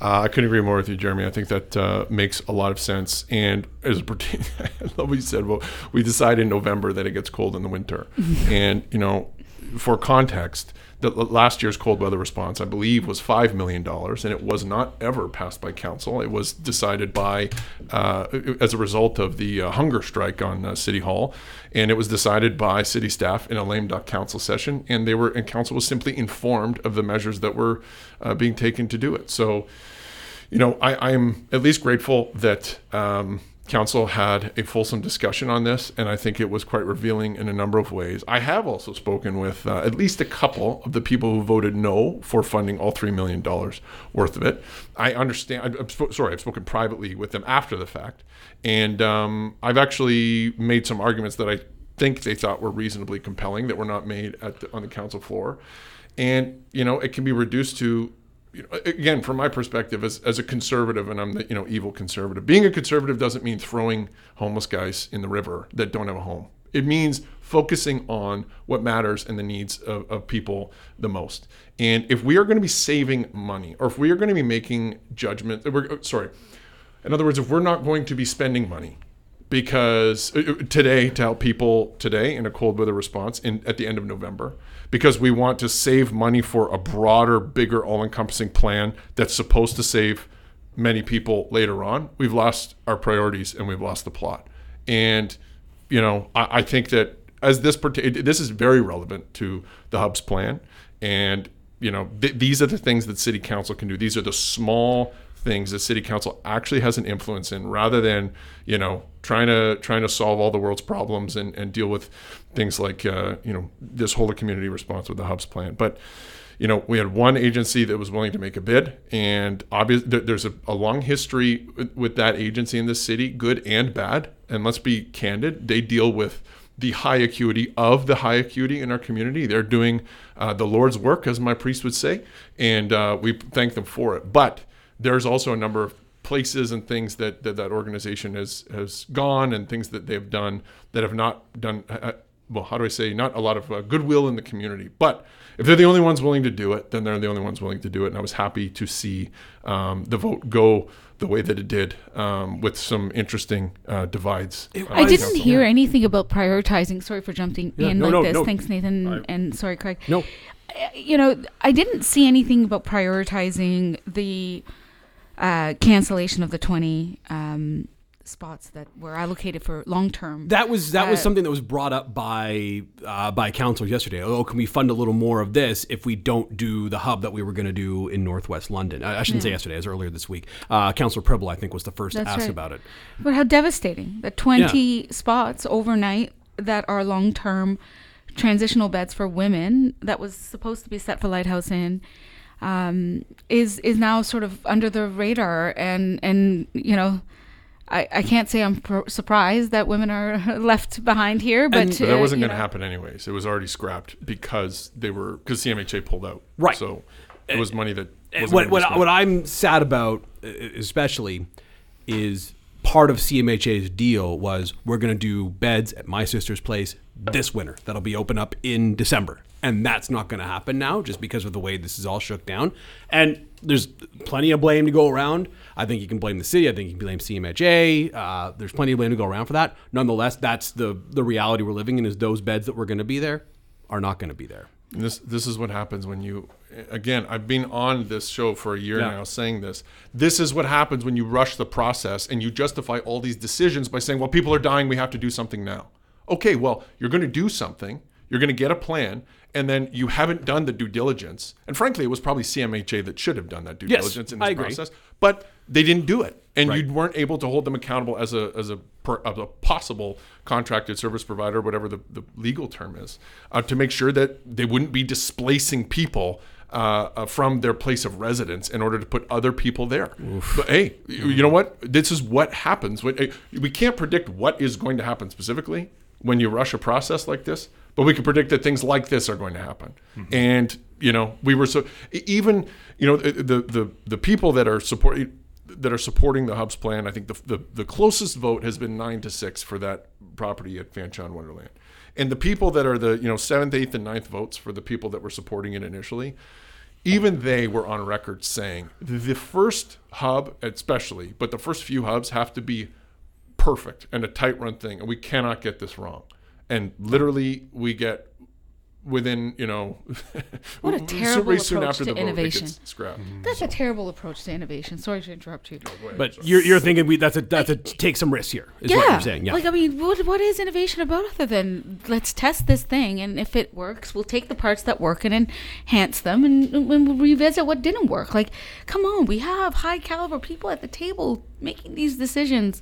Uh, I couldn't agree more with you, Jeremy. I think that uh, makes a lot of sense. And as pertains, I love what you said. Well, we decide in November that it gets cold in the winter, and you know, for context, the last year's cold weather response, I believe, was $5 million, and it was not ever passed by council. It was decided by, uh, as a result of the uh, hunger strike on uh, City Hall, and it was decided by city staff in a lame duck council session, and they were, and council was simply informed of the measures that were uh, being taken to do it. So, you know, I, am at least grateful that um, council had a fulsome discussion on this, and I think it was quite revealing in a number of ways. I have also spoken with uh, at least a couple of the people who voted no for funding all $3 million worth of it. I understand, I'm sp- sorry, I've spoken privately with them after the fact, and um, I've actually made some arguments that I think they thought were reasonably compelling that were not made the, on the council floor. And, you know, it can be reduced to you know, again, from my perspective as, as a conservative, and I'm the you know evil conservative. Being a conservative doesn't mean throwing homeless guys in the river that don't have a home. It means focusing on what matters and the needs of, of people the most. And if we are going to be saving money, or if we are going to be making judgment, we're sorry. In other words, if we're not going to be spending money because uh, today to help people today in a cold weather response in at the end of November because we want to save money for a broader, bigger, all-encompassing plan that's supposed to save many people later on. We've lost our priorities and we've lost the plot. And you know, I, I think that as this this is very relevant to the hub's plan and you know th- these are the things that city council can do these are the small things that city council actually has an influence in rather than you know trying to trying to solve all the world's problems and, and deal with things like uh, you know this whole community response with the hubs plan but you know we had one agency that was willing to make a bid and obviously there's a, a long history with, that agency in the city good and bad and let's be candid they deal with the high acuity of the high acuity in our community. They're doing uh, the Lord's work, as my priest would say, and uh, we thank them for it. But there's also a number of places and things that that, that organization has has gone and things that they've done that have not done uh, well how do i say not a lot of uh, goodwill in the community but if they're the only ones willing to do it then they're the only ones willing to do it and i was happy to see um, the vote go the way that it did um, with some interesting uh, divides uh, I didn't hear anything about prioritizing. Sorry for jumping Yeah, in no, like no, this. no. Thanks, Nathan, and sorry, Craig. No. you know, I didn't see anything about prioritizing the uh, cancellation of the 20 um, spots that were allocated for long term. That was that was Uh, something that was brought up by uh, by council yesterday. Oh, can we fund a little more of this if we don't do the hub that we were going to do in Northwest London? I, I shouldn't say yesterday; it was earlier this week. Uh, Councilor Pribil, I think, was the first to ask right. about it. But how devastating that 20 spots overnight that are long term transitional beds for women that was supposed to be set for Lighthouse Inn um, is is now sort of under the radar and and you know I, I can't say I'm pro- surprised that women are left behind here, but, And- But that uh, wasn't you going to happen anyways. It was already scrapped because they were because CMHA pulled out. Right. So it was money that. wasn't what what, what I'm sad about, uh, especially, is part of CMHA's deal was we're going to do beds at my sister's place this winter. That'll be open up in December, and that's not going to happen now just because of the way this is all shook down. And there's plenty of blame to go around. I think you can blame the city. I think you can blame CMHA. Uh, there's plenty of blame to go around for that. Nonetheless, that's the the reality we're living in. Is those beds that were going to be there are not going to be there. And this this is what happens when you again I've been on this show for a year Yeah. now saying this. This is what happens when you rush the process and you justify all these decisions by saying, "Well, people are dying, we have to do something now." Okay, well, you're going to do something. You're going to get a plan and then you haven't done the due diligence. And frankly, it was probably CMHA that should have done that due Yes, diligence in I this agree. process, but they didn't do it. And Right. you weren't able to hold them accountable as a as a, per, as a possible contracted service provider, whatever the, the legal term is, uh, to make sure that they wouldn't be displacing people uh, uh, from their place of residence in order to put other people there. But hey, you know what? This is what happens. We can't predict what is going to happen specifically when you rush a process like this, but we can predict that things like this are going to happen. And you know, we were so even you know the the, the people that are supporting that are supporting the hubs plan. I think the, the the closest vote has been nine to six for that property at Fanshawe Wonderland. And the people that are the you know seventh, eighth, and ninth votes for the people that were supporting it initially, even they were on record saying the first hub, especially, but the first few hubs have to be perfect and a tight run thing, and we cannot get this wrong. And literally, we get within you know What a very terrible soon approach after to the vote, it innovation. gets scrapped. Mm. That's a terrible approach to innovation. Sorry to interrupt you. But you're, you're thinking we that's a that's a take some risks here. Is what you're saying? Yeah. Like I mean, what what is innovation about other than let's test this thing and if it works, we'll take the parts that work and enhance them and, and we'll revisit what didn't work. Like, come on, we have high caliber people at the table making these decisions.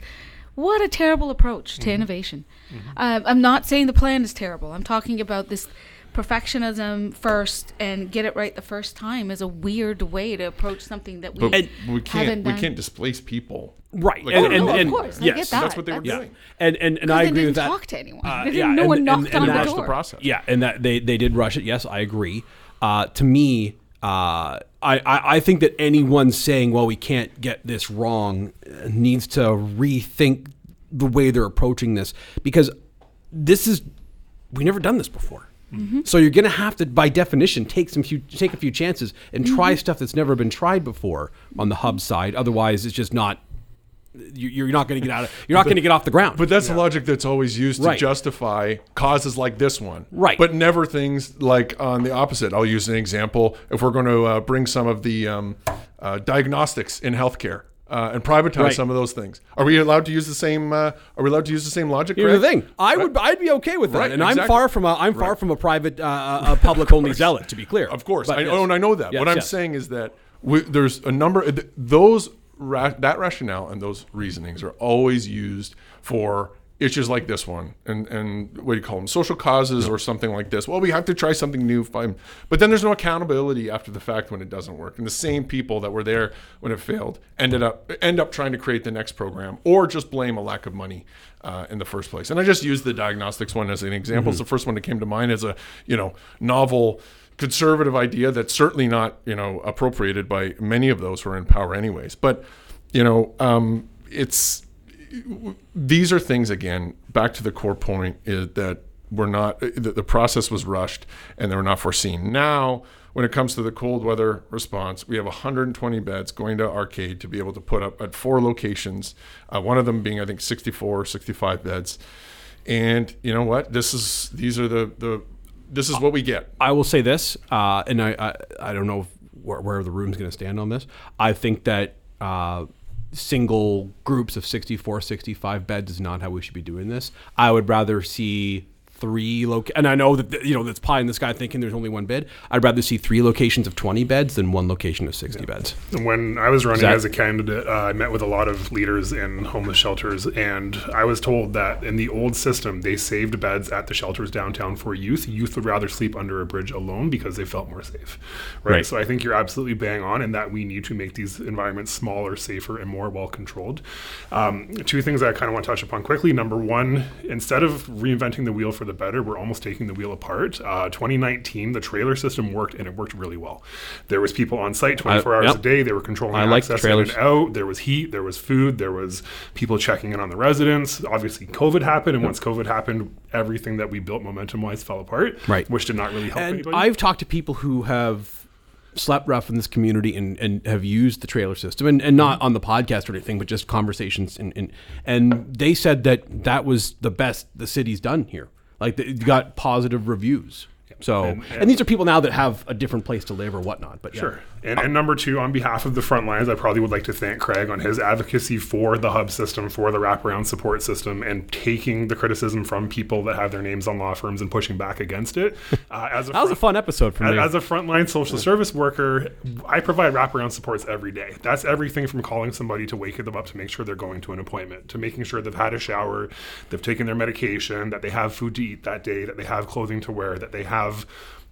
What a terrible approach to mm-hmm. innovation. Mm-hmm. Uh, I'm not saying the plan is terrible. I'm talking about this perfectionism first and get it right the first time is a weird way to approach something that we But we haven't can't we can't displace people. Right. Like, and, oh, and, no, of and- course, I yes, get that. That's what they were That's- doing. And and, and I agree didn't with that. talk to anyone. Uh, They yeah, didn't- no and- one and- knocked and on that- the Rush the process. Yeah, and that they they did rush it. Yes, I agree. Uh, to me, uh, I, I I think that anyone saying, "Well, we can't get this wrong," uh, needs to rethink the way they're approaching this because this is we've never done this before. So you're going to have to, by definition, take some few, take a few chances and try stuff that's never been tried before on the hub side. Otherwise, it's just not. you- You're not going to get out of. You're not going to get off the ground. But that's the logic that's always used to Right. justify causes like this one. Right. But never things like on the opposite. I'll use an example. If we're going to uh, bring some of the um, uh, diagnostics in healthcare uh, and privatize Right. some of those things, are we allowed to use the same? Uh, are we allowed to use the same logic? Here's the thing. I would. I'd be okay with that. Right, and I'm far from a. I'm far from a private, uh, a public only zealot. To be clear. Of course, But I, yes. oh, and I know that. Yes, what I'm yes. saying is that we, there's a number th- those ra- that rationale and those reasonings are always used for issues like this one, and and what do you call them, social causes or something like this. Well, we have to try something new, fine. but then there's no accountability after the fact when it doesn't work, and the same people that were there when it failed ended up end up trying to create the next program or just blame a lack of money uh, in the first place. And I just used the diagnostics one as an example. It's the first one that came to mind as a you know novel conservative idea that's certainly not you know appropriated by many of those who are in power anyways but you know um, it's these are things again back to the core point is that we're not the, the process was rushed and they were not foreseen. Now when it comes to the cold weather response we have 120 beds going to Ark Aid to be able to put up at four locations uh, one of them being i think 64 or 65 beds. And you know what? This is these are the the this is what we get. I will say this, uh, and I, I I don't know where, where the room's going to stand on this. I think that uh, single groups of 64, 65 beds is not how we should be doing this. I would rather see three loc and I know that you know that's pie in the sky thinking there's only one bed. I'd rather see three locations of 20 beds than one location of 60 beds. When I was running that- as a candidate, uh, I met with a lot of leaders in homeless shelters, and I was told that in the old system, they saved beds at the shelters downtown for youth. Youth would rather sleep under a bridge alone because they felt more safe. Right. Right. So I think you're absolutely bang on in that we need to make these environments smaller, safer, and more well controlled. Um, two things I kind of want to touch upon quickly. Number one, instead of reinventing the wheel for the better, we're almost taking the wheel apart. Uh, 2019, the trailer system worked, and it worked really well. There was people on site 24 hours yep. a day. They were controlling I like the access in trailers. and out. There was heat. There was food. There was people checking in on the residents. Obviously, COVID happened, and once COVID happened, everything that we built momentum-wise fell apart. Right. which did not really help And anybody. I've talked to people who have slept rough in this community and, and have used the trailer system and, and not on the podcast or anything, but just conversations. And, and, and they said that that was the best the city's done here. Like they got positive reviews. So, and, And- these are people now that have a different place to live or whatnot. But yeah. Sure. And, and number two, on behalf of the front lines, I probably would like to thank Craig on his advocacy for the hub system, for the wraparound support system, and taking the criticism from people that have their names on law firms and pushing back against it. Uh, as a That was a fun episode for me. As, as a frontline social service worker, I provide wraparound supports every day. That's everything from calling somebody to wake them up to make sure they're going to an appointment, to making sure they've had a shower, they've taken their medication, that they have food to eat that day, that they have clothing to wear, that they have have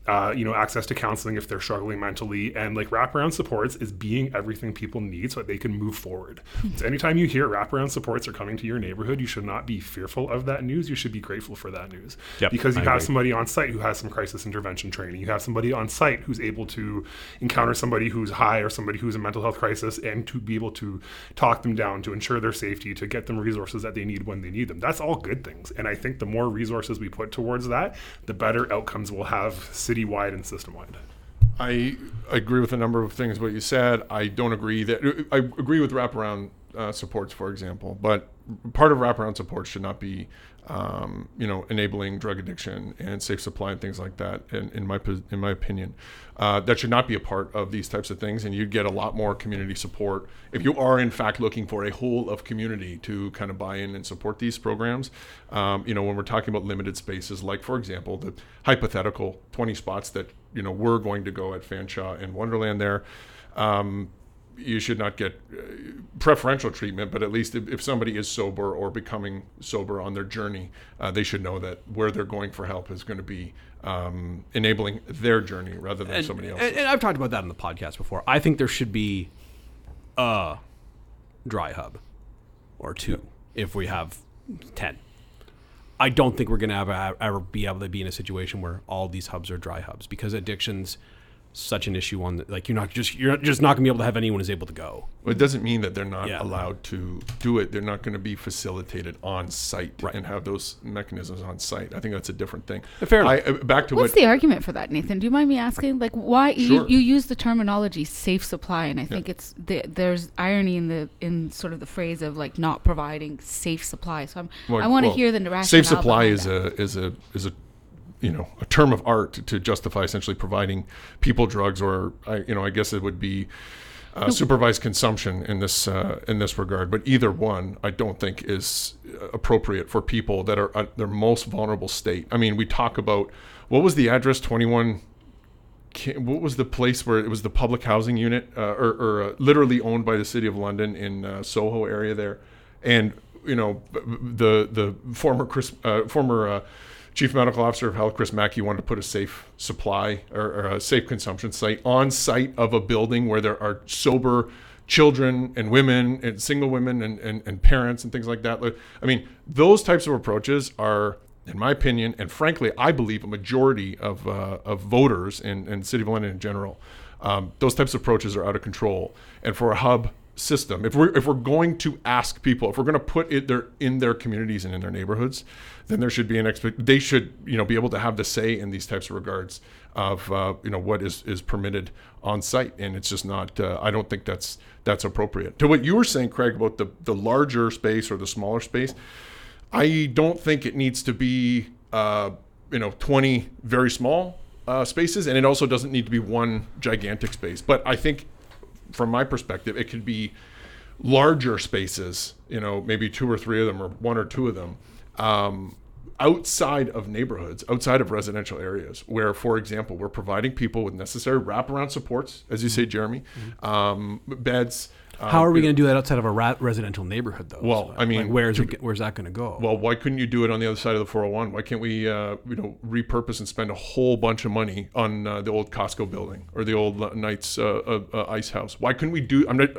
uh, you know, access to counseling if they're struggling mentally, and like wraparound supports is being everything people need so that they can move forward. so anytime you hear wraparound supports are coming to your neighborhood, you should not be fearful of that news. You should be grateful for that news Yep, because you I have agree. somebody on site who has some crisis intervention training. You have somebody on site who's able to encounter somebody who's high or somebody who's in mental health crisis and to be able to talk them down, to ensure their safety, to get them resources that they need when they need them. That's all good things. And I think the more resources we put towards that, the better outcomes we'll have citywide and system wide. I agree with a number of things what you said. I don't agree that I agree with wraparound uh, supports, for example, but part of wraparound support should not be, um, you know, enabling drug addiction and safe supply and things like that. In, in my in my opinion, uh, that should not be a part of these types of things, and you'd get a lot more community support if you are in fact looking for a whole of community to kind of buy in and support these programs. Um, you know, when we're talking about limited spaces, like for example, the hypothetical 20 spots that you know we're going to go at Fanshawe and Wonderland there. Um, you should not get uh, preferential treatment, but at least if, if somebody is sober or becoming sober on their journey, uh, they should know that where they're going for help is going to be um, enabling their journey rather than and, somebody else. And, and I've talked about that in the podcast before. I think there should be a dry hub or two if we have 10. I don't think we're going to ever, ever be able to be in a situation where all these hubs are dry hubs because addictions such an issue on the, like you're not just you're just not gonna be able to have anyone who's able to go. Well, it doesn't mean that they're not Yeah. allowed to do it. They're not going to be facilitated on site Right. and have those mechanisms on site. I think that's a different thing. Fair enough. I, uh, back to What's what the argument for that, Nathan? Do you mind me asking? Like, why Sure. you, you use the terminology "safe supply," and I think it's the, there's irony in the in sort of the phrase of like not providing safe supply. So I'm, Well, I want to well, hear the rationale. Safe supply is that. a is a is a you know a term of art to justify essentially providing people drugs, or I you know I guess it would be. Uh, supervised consumption in this uh, in this regard, but either one I don't think is appropriate for people that are at their most vulnerable state. I mean, we talk about what was the address twenty one what was the place where it was the public housing unit uh, or, or uh, literally owned by the city of london in uh, soho area there and you know the the former chris uh, former uh, chief medical officer of health chris mackie wanted to put a safe supply or, or a safe consumption site on site of a building where there are sober children and women and single women and, and, and parents and things like that i mean those types of approaches are in my opinion, and frankly, I believe a majority of, uh, of voters in, the city of London in general, um, those types of approaches are out of control. And for a hub system, if we're if we're going to ask people, if we're going to put it there in their communities and in their neighborhoods, then there should be an expect. They should you know be able to have the say in these types of regards of uh, you know what is is permitted on site, and it's just not. Uh, I don't think that's that's appropriate. To what you were saying, Craig, about the the larger space or the smaller space. I don't think it needs to be, uh, you know, 20 very small uh, spaces, and it also doesn't need to be one gigantic space. But I think, from my perspective, it could be larger spaces, you know, maybe two or three of them, or one or two of them, um, outside of neighborhoods, outside of residential areas, where, for example, we're providing people with necessary wraparound supports, as you say, Jeremy, um, beds. um, How are we going to do that outside of a ra- residential neighborhood, though? Well, So, I mean, like, where's to it, where's that going to go? well, why couldn't you do it on the other side of the 401? Why can't we, uh, you know, repurpose and spend a whole bunch of money on uh, the old Costco building or the old uh, Knights uh, uh, uh, Ice House? Why couldn't we do? I'm not.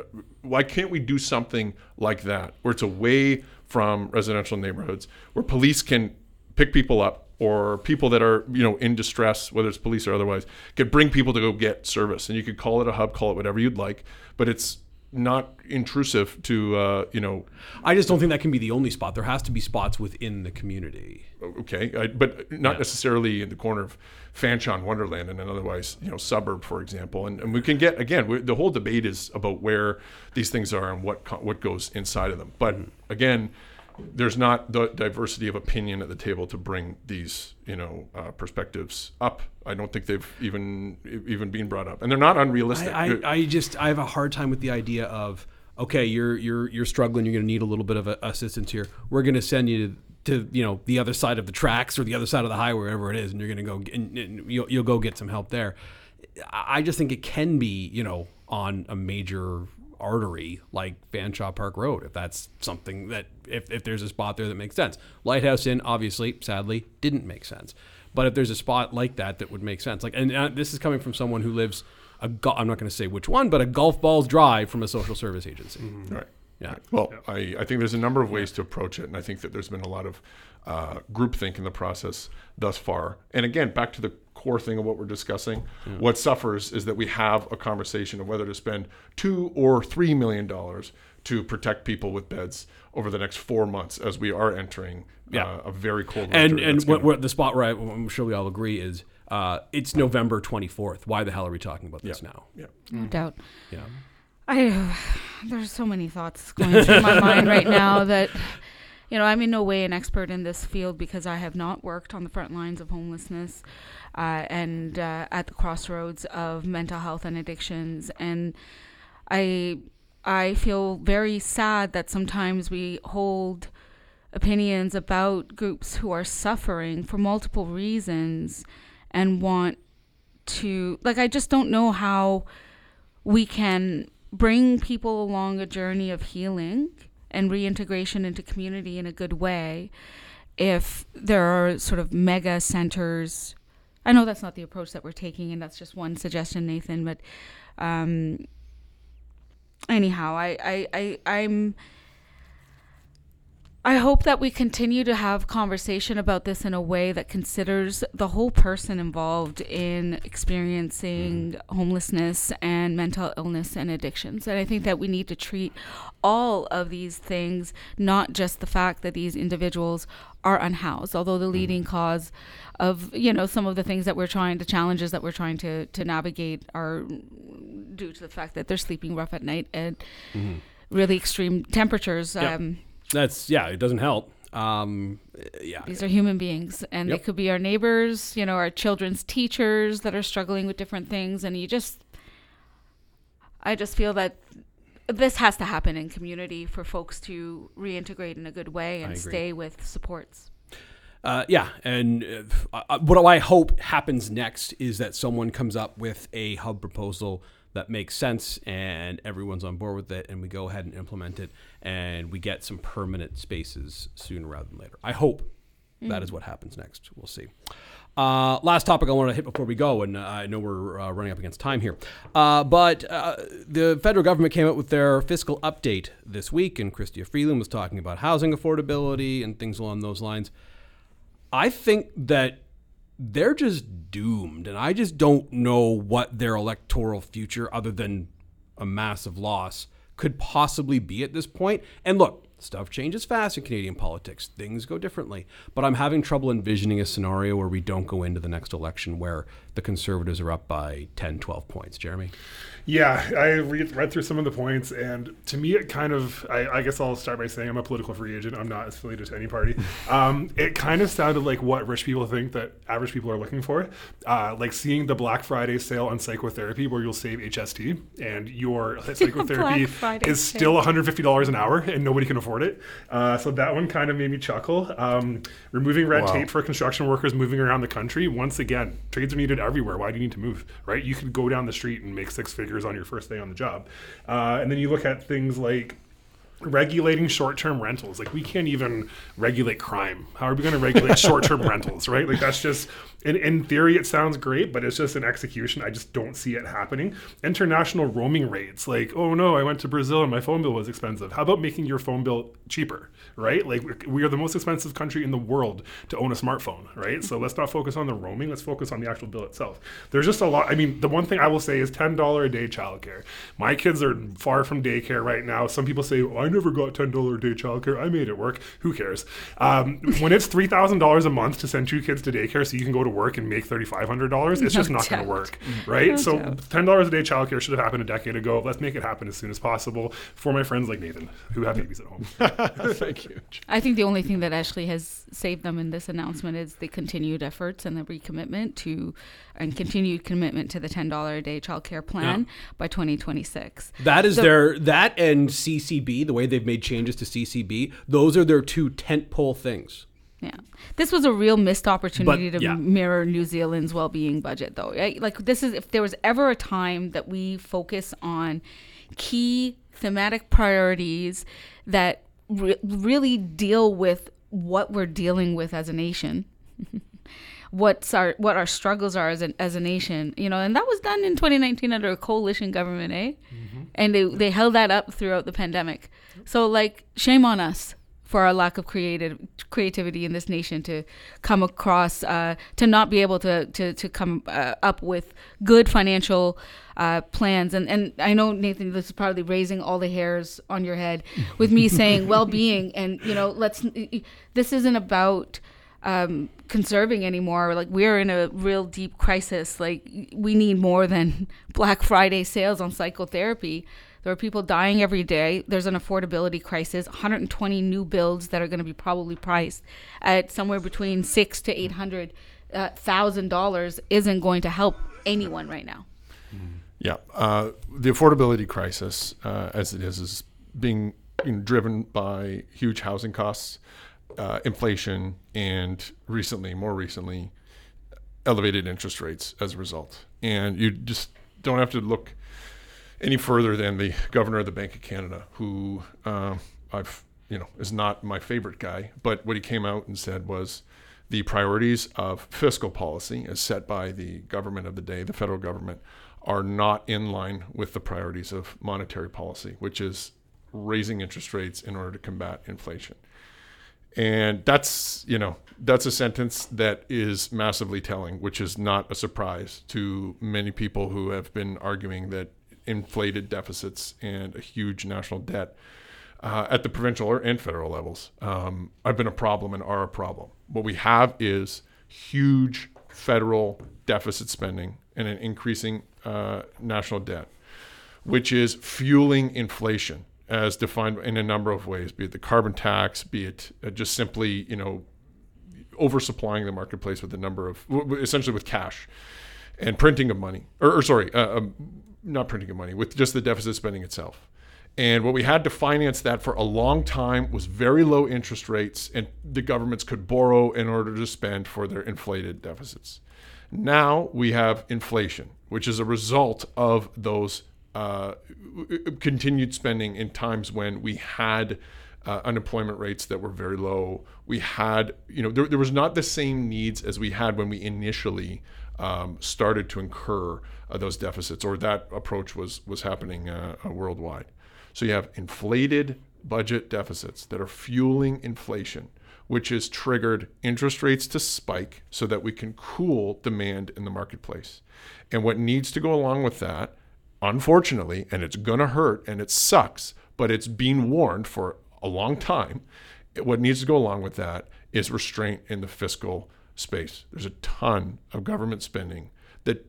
Why can't we do something like that, where it's away from residential neighborhoods, where police can pick people up or people that are you know in distress, whether it's police or otherwise, could bring people to go get service, and you could call it a hub, call it whatever you'd like, but it's not intrusive to uh, you know I just don't think that can be the only spot. There has to be spots within the community. okay, I, but not necessarily in the corner of Fanshawe Wonderland and an otherwise you know suburb, for example. And, and we can get again, we, the whole debate is about where these things are and what what goes inside of them. But again, there's not the diversity of opinion at the table to bring these you know uh, perspectives up. I don't think they've even even been brought up, and they're not unrealistic. I, I, I just I have a hard time with the idea of okay, you're you're you're struggling. You're going to need a little bit of a, assistance here. We're going to send you to you know the other side of the tracks or the other side of the highway, wherever it is, and you're going to go and, and you'll, you'll go get some help there. I just think it can be you know on a major artery like Fanshawe Park Road if that's something that if, if there's a spot there that makes sense. Lighthouse Inn obviously sadly didn't make sense. But if there's a spot like that that would make sense, like, and uh, this is coming from someone who lives a, go- I'm not going to say which one, but a golf balls drive from a social service agency. Right. Yeah. Right. Well, I, I think there's a number of ways to approach it, and I think that there's been a lot of uh, groupthink in the process thus far. And again, back to the core thing of what we're discussing, what suffers is that we have a conversation of whether to spend two or three million dollars to protect people with beds over the next four months as we are entering Yeah. uh, a very cold winter. And and what, what the spot where I, I'm sure we all agree is uh, it's November 24th. Why the hell are we talking about this now? yeah. No doubt. Yeah. I there's so many thoughts going through my mind right now that you know I'm in no way an expert in this field because I have not worked on the front lines of homelessness uh, and uh, at the crossroads of mental health and addictions. And I I feel very sad that sometimes we hold opinions about groups who are suffering for multiple reasons and want to like I just don't know how we can bring people along a journey of healing and reintegration into community in a good way if there are sort of mega centers. I know that's not the approach that we're taking, and that's just one suggestion, Nathan. But um, anyhow, I, I, I, I'm. I hope that we continue to have conversation about this in a way that considers the whole person involved in experiencing mm-hmm. homelessness and mental illness and addictions. And I think that we need to treat all of these things, not just the fact that these individuals are unhoused, although the leading mm-hmm. cause of, you know, some of the things that we're trying, the challenges that we're trying to, to navigate are due to the fact that they're sleeping rough at night and mm-hmm. really extreme temperatures. Yeah. Um, That's yeah, it doesn't help. Um, yeah, these are human beings and Yep. they could be our neighbors you know our children's teachers that are struggling with different things and you just i just feel that this has to happen in community for folks to reintegrate in a good way and stay with supports Uh, yeah, and uh, uh, what I hope happens next is that someone comes up with a hub proposal that makes sense and everyone's on board with it, and we go ahead and implement it, and we get some permanent spaces sooner rather than later. I hope that is what happens next. We'll see. Uh, last topic I want to hit before we go, and I know we're uh, running up against time here, uh, but uh, the federal government came out with their fiscal update this week, and Chrystia Freeland was talking about housing affordability and things along those lines. I think that they're just doomed, and I just don't know what their electoral future, other than a massive loss, could possibly be at this point. And look, stuff changes fast in Canadian politics, things go differently. But I'm having trouble envisioning a scenario where we don't go into the next election where the Conservatives are up by 10, 12 points. Jeremy? Yeah, I read, read through some of the points, and to me, it kind of, I, I guess I'll start by saying I'm a political free agent. I'm not affiliated to any party. Um, it kind of sounded like what rich people think that average people are looking for. Uh, like seeing the Black Friday sale on psychotherapy where you'll save HST and your psychotherapy is sale. still $150 an hour and nobody can afford it. Uh, so that one kind of made me chuckle. Um, removing red Wow. tape for construction workers moving around the country. Once again, trades are needed everywhere. Why do you need to move, right? You could go down the street and make six figures on your first day on the job. Uh, and then you look at things like regulating short-term rentals like we can't even regulate crime how are we going to regulate short-term rentals right like that's just in, in theory it sounds great but it's just an execution. I just don't see it happening. International roaming rates like oh no i went to brazil and my phone bill was expensive. How about making your phone bill cheaper right? Like we- are the most expensive country in the world to own a smartphone right? So let's not focus on the roaming let's focus on the actual bill itself. There's just a lot i mean the one thing i will say is $10 a day childcare. My kids are far from daycare right now. Some people say oh, i never got $10 a day childcare. I made it work. Who cares? Um, when it's $3000 a month to send two kids to daycare so you can go to work and make $3500 it's just No not going to work mm-hmm. right No so doubt. $10 a day childcare should have happened a decade ago let's make it happen as soon as possible for my friends like nathan who have babies at home Thank you. I think the only thing that actually has saved them in this announcement is the continued efforts and the recommitment to, and continued commitment to the ten dollar a day childcare plan by 2026. That is So- their that and CCB, the way they've made changes to CCB, those are their two tentpole things. Yeah, this was a real missed opportunity But, to yeah. mirror New Zealand's well-being budget, though. Right? Like this is if there was ever a time that we focus on key thematic priorities that re- really deal with what we're dealing with as a nation. what's our what our struggles are as a, as a nation you know and that was done in 2019 under a coalition government eh and they, they held that up throughout the pandemic so like shame on us for our lack of creative creativity in this nation to come across uh, to not be able to to, to come uh, up with good financial uh, plans and and I know Nathan this is probably raising all the hairs on your head with me saying well-being and you know let's this isn't about um, conserving anymore. Like we're in a real deep crisis. Like we need more than Black Friday sales on psychotherapy. There are people dying every day. There's an affordability crisis. 120 new builds that are going to be probably priced at somewhere between six to eight hundred uh, dollars isn't going to help anyone right now. Yeah, uh, the affordability crisis, uh, as it is, is being you know, driven by huge housing costs, uh, inflation, and recently, more recently, elevated interest rates as a result. And you just don't have to look any further than the governor of the Bank of Canada, who uh, I've you know is not my favorite guy, but what he came out and said was the priorities of fiscal policy as set by the government of the day, the federal government, are not in line with the priorities of monetary policy, which is raising interest rates in order to combat inflation. And that's, you know, that's a sentence that is massively telling, which is not a surprise to many people who have been arguing that inflated deficits and a huge national debt uh, at the provincial and federal levels um, have been a problem and are a problem. What we have is huge federal deficit spending and an increasing uh, national debt, which is fueling inflation as defined in a number of ways, be it the carbon tax, be it uh, just simply, you know, oversupplying the marketplace with a number of, essentially with cash and printing of money, or, or sorry, uh, um, not printing of money, with just the deficit spending itself. And what we had to finance that for a long time was very low interest rates, and the governments could borrow in order to spend for their inflated deficits. Now we have inflation, which is a result of those uh, continued spending in times when we had uh, unemployment rates that were very low. We had, you know, there, there, was not the same needs as we had when we initially um, started to incur uh, those deficits, or that approach was was happening uh, uh, worldwide. So you have inflated budget deficits that are fueling inflation, which has triggered interest rates to spike so that we can cool demand in the marketplace. And what needs to go along with that unfortunately, and it's going to hurt and it sucks, but it's been warned for a long time. What needs to go along with that is restraint in the fiscal space. There's a ton of government spending that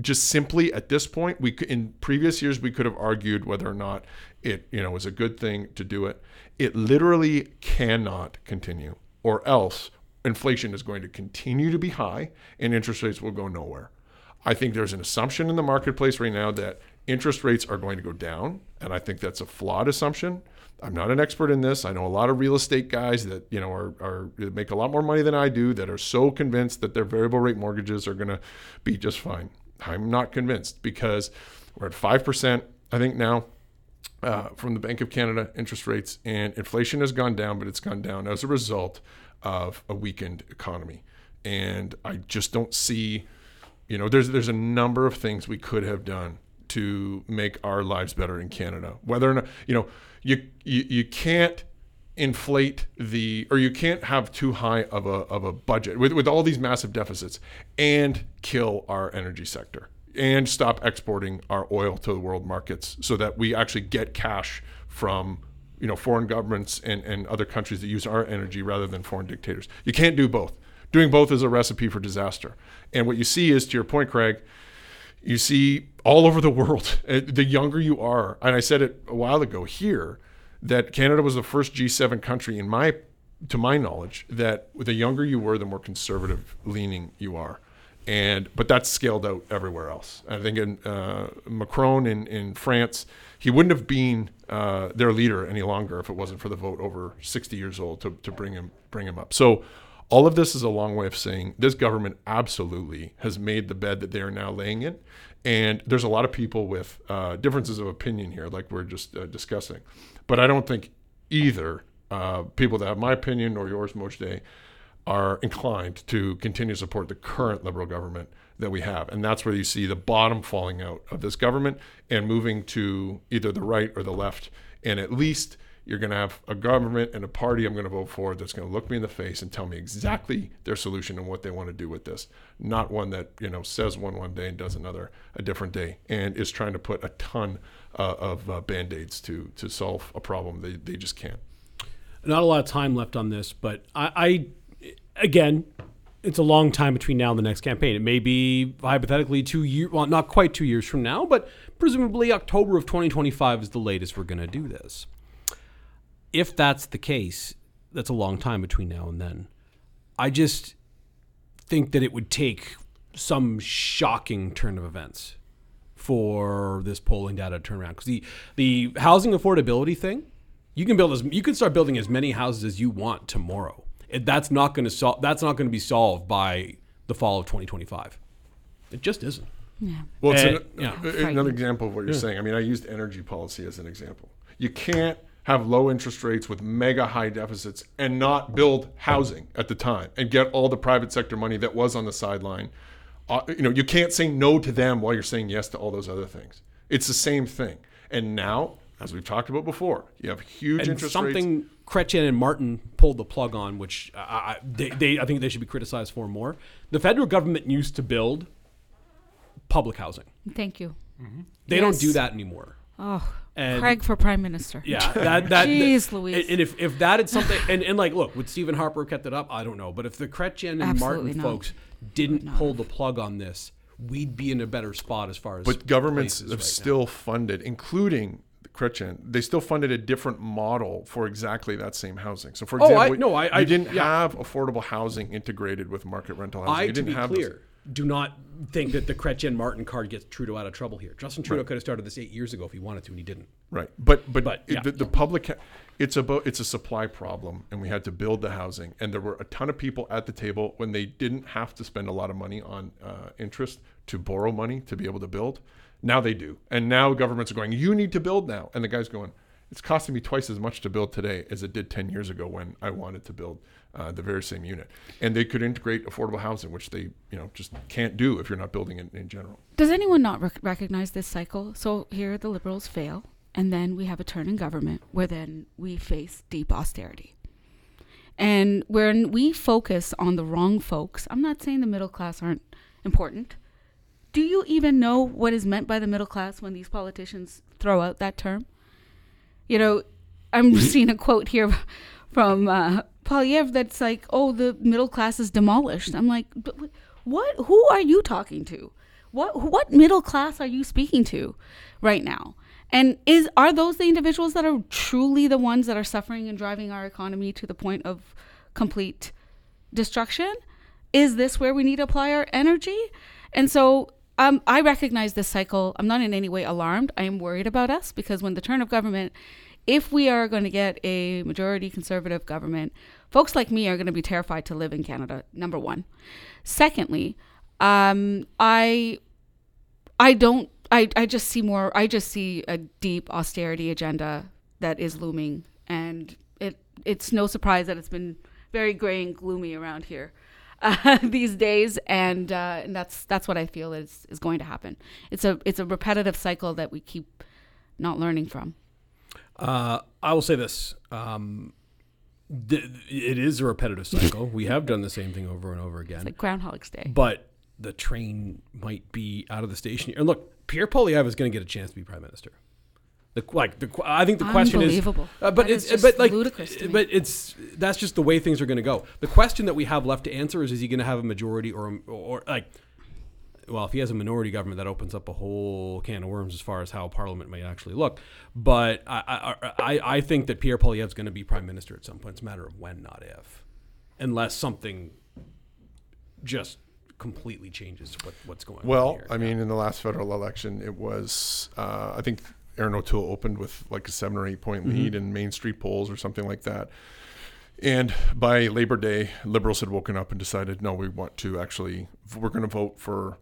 just simply at this point we in previous years we could have argued whether or not it you know was a good thing to do it it literally cannot continue or else inflation is going to continue to be high and interest rates will go nowhere i think there's an assumption in the marketplace right now that interest rates are going to go down. And I think that's a flawed assumption. I'm not an expert in this. I know a lot of real estate guys that you know are, are make a lot more money than I do that are so convinced that their variable rate mortgages are going to be just fine. I'm not convinced because we're at five percent. I think now uh, from the Bank of Canada interest rates, and inflation has gone down, but it's gone down as a result of a weakened economy. And I just don't see, you know, there's there's a number of things we could have done to make our lives better in Canada. Whether or not you know you you, you can't inflate the or you can't have too high of a of a budget with, with all these massive deficits and kill our energy sector and stop exporting our oil to the world markets so that we actually get cash from you know foreign governments and, and other countries that use our energy rather than foreign dictators. You can't do both. Doing both is a recipe for disaster. And what you see is, to your point, Craig, you see all over the world. Uh, the younger you are, and I said it a while ago here, that Canada was the first G7 country, in my, to my knowledge, that the younger you were, the more conservative leaning you are. And but that's scaled out everywhere else. I think in uh, Macron in, in France, he wouldn't have been uh, their leader any longer if it wasn't for the vote over 60 years old to, to bring him bring him up. So all of this is a long way of saying this government absolutely has made the bed that they are now laying in. And there's a lot of people with uh, differences of opinion here, like we're just uh, discussing. But I don't think either uh, people that have my opinion or yours, Mojdeh, are inclined to continue to support the current Liberal government that we have. And that's where you see the bottom falling out of this government and moving to either the right or the left. And at least – you're going to have a government and a party I'm going to vote for that's going to look me in the face and tell me exactly their solution and what they want to do with this. Not one that you know says one one day and does another a different day, and is trying to put a ton uh, of uh, band aids to to solve a problem they they just can't. Not a lot of time left on this, but I, I again, it's a long time between now and the next campaign. It may be hypothetically two years, well, not quite two years from now, but presumably October of 2025 is the latest we're going to do this if that's the case, that's a long time between now and then. I just think that it would take some shocking turn of events for this polling data to turn around. Because the the housing affordability thing, you can build as you can start building as many houses as you want tomorrow. It, that's not going to solve. That's not going to be solved by the fall of 2025. It just isn't. Yeah. Well, it's And- an- yeah. another example of what you're saying. I mean, I used energy policy as an example. You can't have low interest rates with mega high deficits and not build housing at the time and get all the private sector money that was on the sideline. Uh, you know, you can't say no to them while you're saying yes to all those other things. It's the same thing. And now, as we've talked about before, you have huge and interest rates. something Chrétien and Martin pulled the plug on, which I, I, they, they, I think they should be criticized for more. The federal government used to build public housing. Thank you. They Yes. don't do that anymore. Oh, And- Craig for prime minister. Yeah, that that. Jeez, that- Louise. And, and if if that is something, and, and like, look, would Stephen Harper have kept it up? I don't know, but if the Chrétien and Absolutely Martin not. folks didn't pull the plug on this, we'd be in a better spot as far as. But governments have right now. still funded, including Chrétien, they still funded a different model for exactly that same housing. So, for example, Oh, I- example, no, I- you I- didn't yeah. have affordable housing integrated with market rental housing. I, you didn't be have those. clear, do not think that the Chrétien Martin card gets Trudeau out of trouble here. Justin Trudeau could have started this eight years ago if he wanted to, and he didn't. Right, but but, But, yeah. the, the public, ha- it's about it's a supply problem, and we had to build the housing, and there were a ton of people at the table when they didn't have to spend a lot of money on uh, interest to borrow money to be able to build. Now they do, and now governments are going, you need to build now, and the guy's going, it's costing me twice as much to build today as it did ten years ago when I wanted to build uh, the very same unit, and they could integrate affordable housing, which they you know just can't do if you're not building it in general. Does anyone not rec- recognize this cycle? So here the liberals fail, and then we have a turn in government where then we face deep austerity. And when we focus on the wrong folks, I'm not saying the middle class aren't important. Do you even know what is meant by the middle class when these politicians throw out that term? You know, I'm seeing a quote here from uh, Poilievre that's like, "Oh, the middle class is demolished." I'm like, "What? Who are you talking to? What what middle class are you speaking to right now?" And is are those the individuals that are truly the ones that are suffering and driving our economy to the point of complete destruction? Is this where we need to apply our energy? And so um, I recognize this cycle. I'm not in any way alarmed. I am worried about us because when the turn of government, if we are going to get a majority conservative government, folks like me are going to be terrified to live in Canada. Number one. Secondly, um, I I don't. I, I just see more. I just see a deep austerity agenda that is looming, and it it's no surprise that it's been very gray and gloomy around here uh, these days, and, uh, and that's that's what I feel is is going to happen. It's a it's a repetitive cycle that we keep not learning from. Uh, I will say this. Um, th- it is a repetitive cycle. we have done the same thing over and over again. It's like Groundhog's Day. but the train might be out of the station. And look, Pierre Poilievre is going to get a chance to be prime minister. The like the I think the question is, Unbelievable. uh, but That it's but like ludicrous to me. but it's that's just the way things are going to go. The question that we have left to answer is: Is he going to have a majority or or like? Well, if he has a minority government, that opens up a whole can of worms as far as how Parliament may actually look. But I I, I, I think that Pierre Poilievre is going to be prime minister at some point. It's a matter of when, not if, unless something just completely changes what, what's going on. Well. I mean, in the last federal election, it was uh, I think Erin O'Toole opened with like a seven or eight point Mm-hmm. lead in Mainstreet polls or something like that. And by Labor Day, liberals had woken up and decided, no, we want to actually, we're going to vote for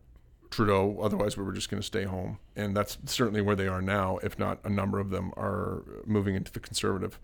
Trudeau. Otherwise, we were just going to stay home. And that's certainly where they are now, if not a number of them are moving into the conservative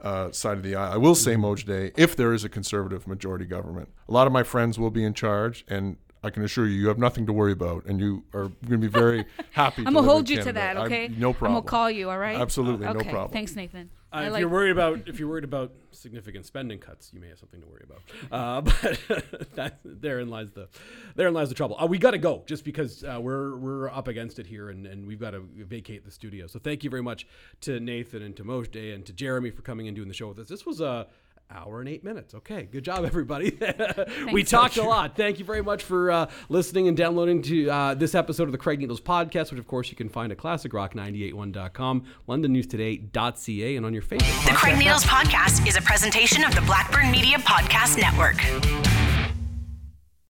uh, side of the aisle. I will say, Mojdeh, if there is a conservative majority government, a lot of my friends will be in charge. And I can assure you, you have nothing to worry about. And you are going to be very happy I'm gonna hold you to Canada. that, I- okay? no problem. I'm gonna call you. All right. Absolutely, no okay. problem. Thanks, Nathan. Uh, if like- you're worried about if you're worried about significant spending cuts, you may have something to worry about. Uh, but that, therein lies the therein lies the trouble. Uh, we got to go just because uh, we're we're up against it here, and, and we've got to vacate the studio. So thank you very much to Nathan and to Moshe and to Jeremy for coming and doing the show with us. This was a hour and eight minutes. Okay, good job, everybody. we Thanks. talked a lot. Thank you very much for uh, listening and downloading to uh, this episode of the Craig Needles podcast, which of course you can find at classicrock981.com, londonnewstoday.ca, and on your favorite. The Craig Needles Podcast is a presentation of the Blackburn Media Podcast Network.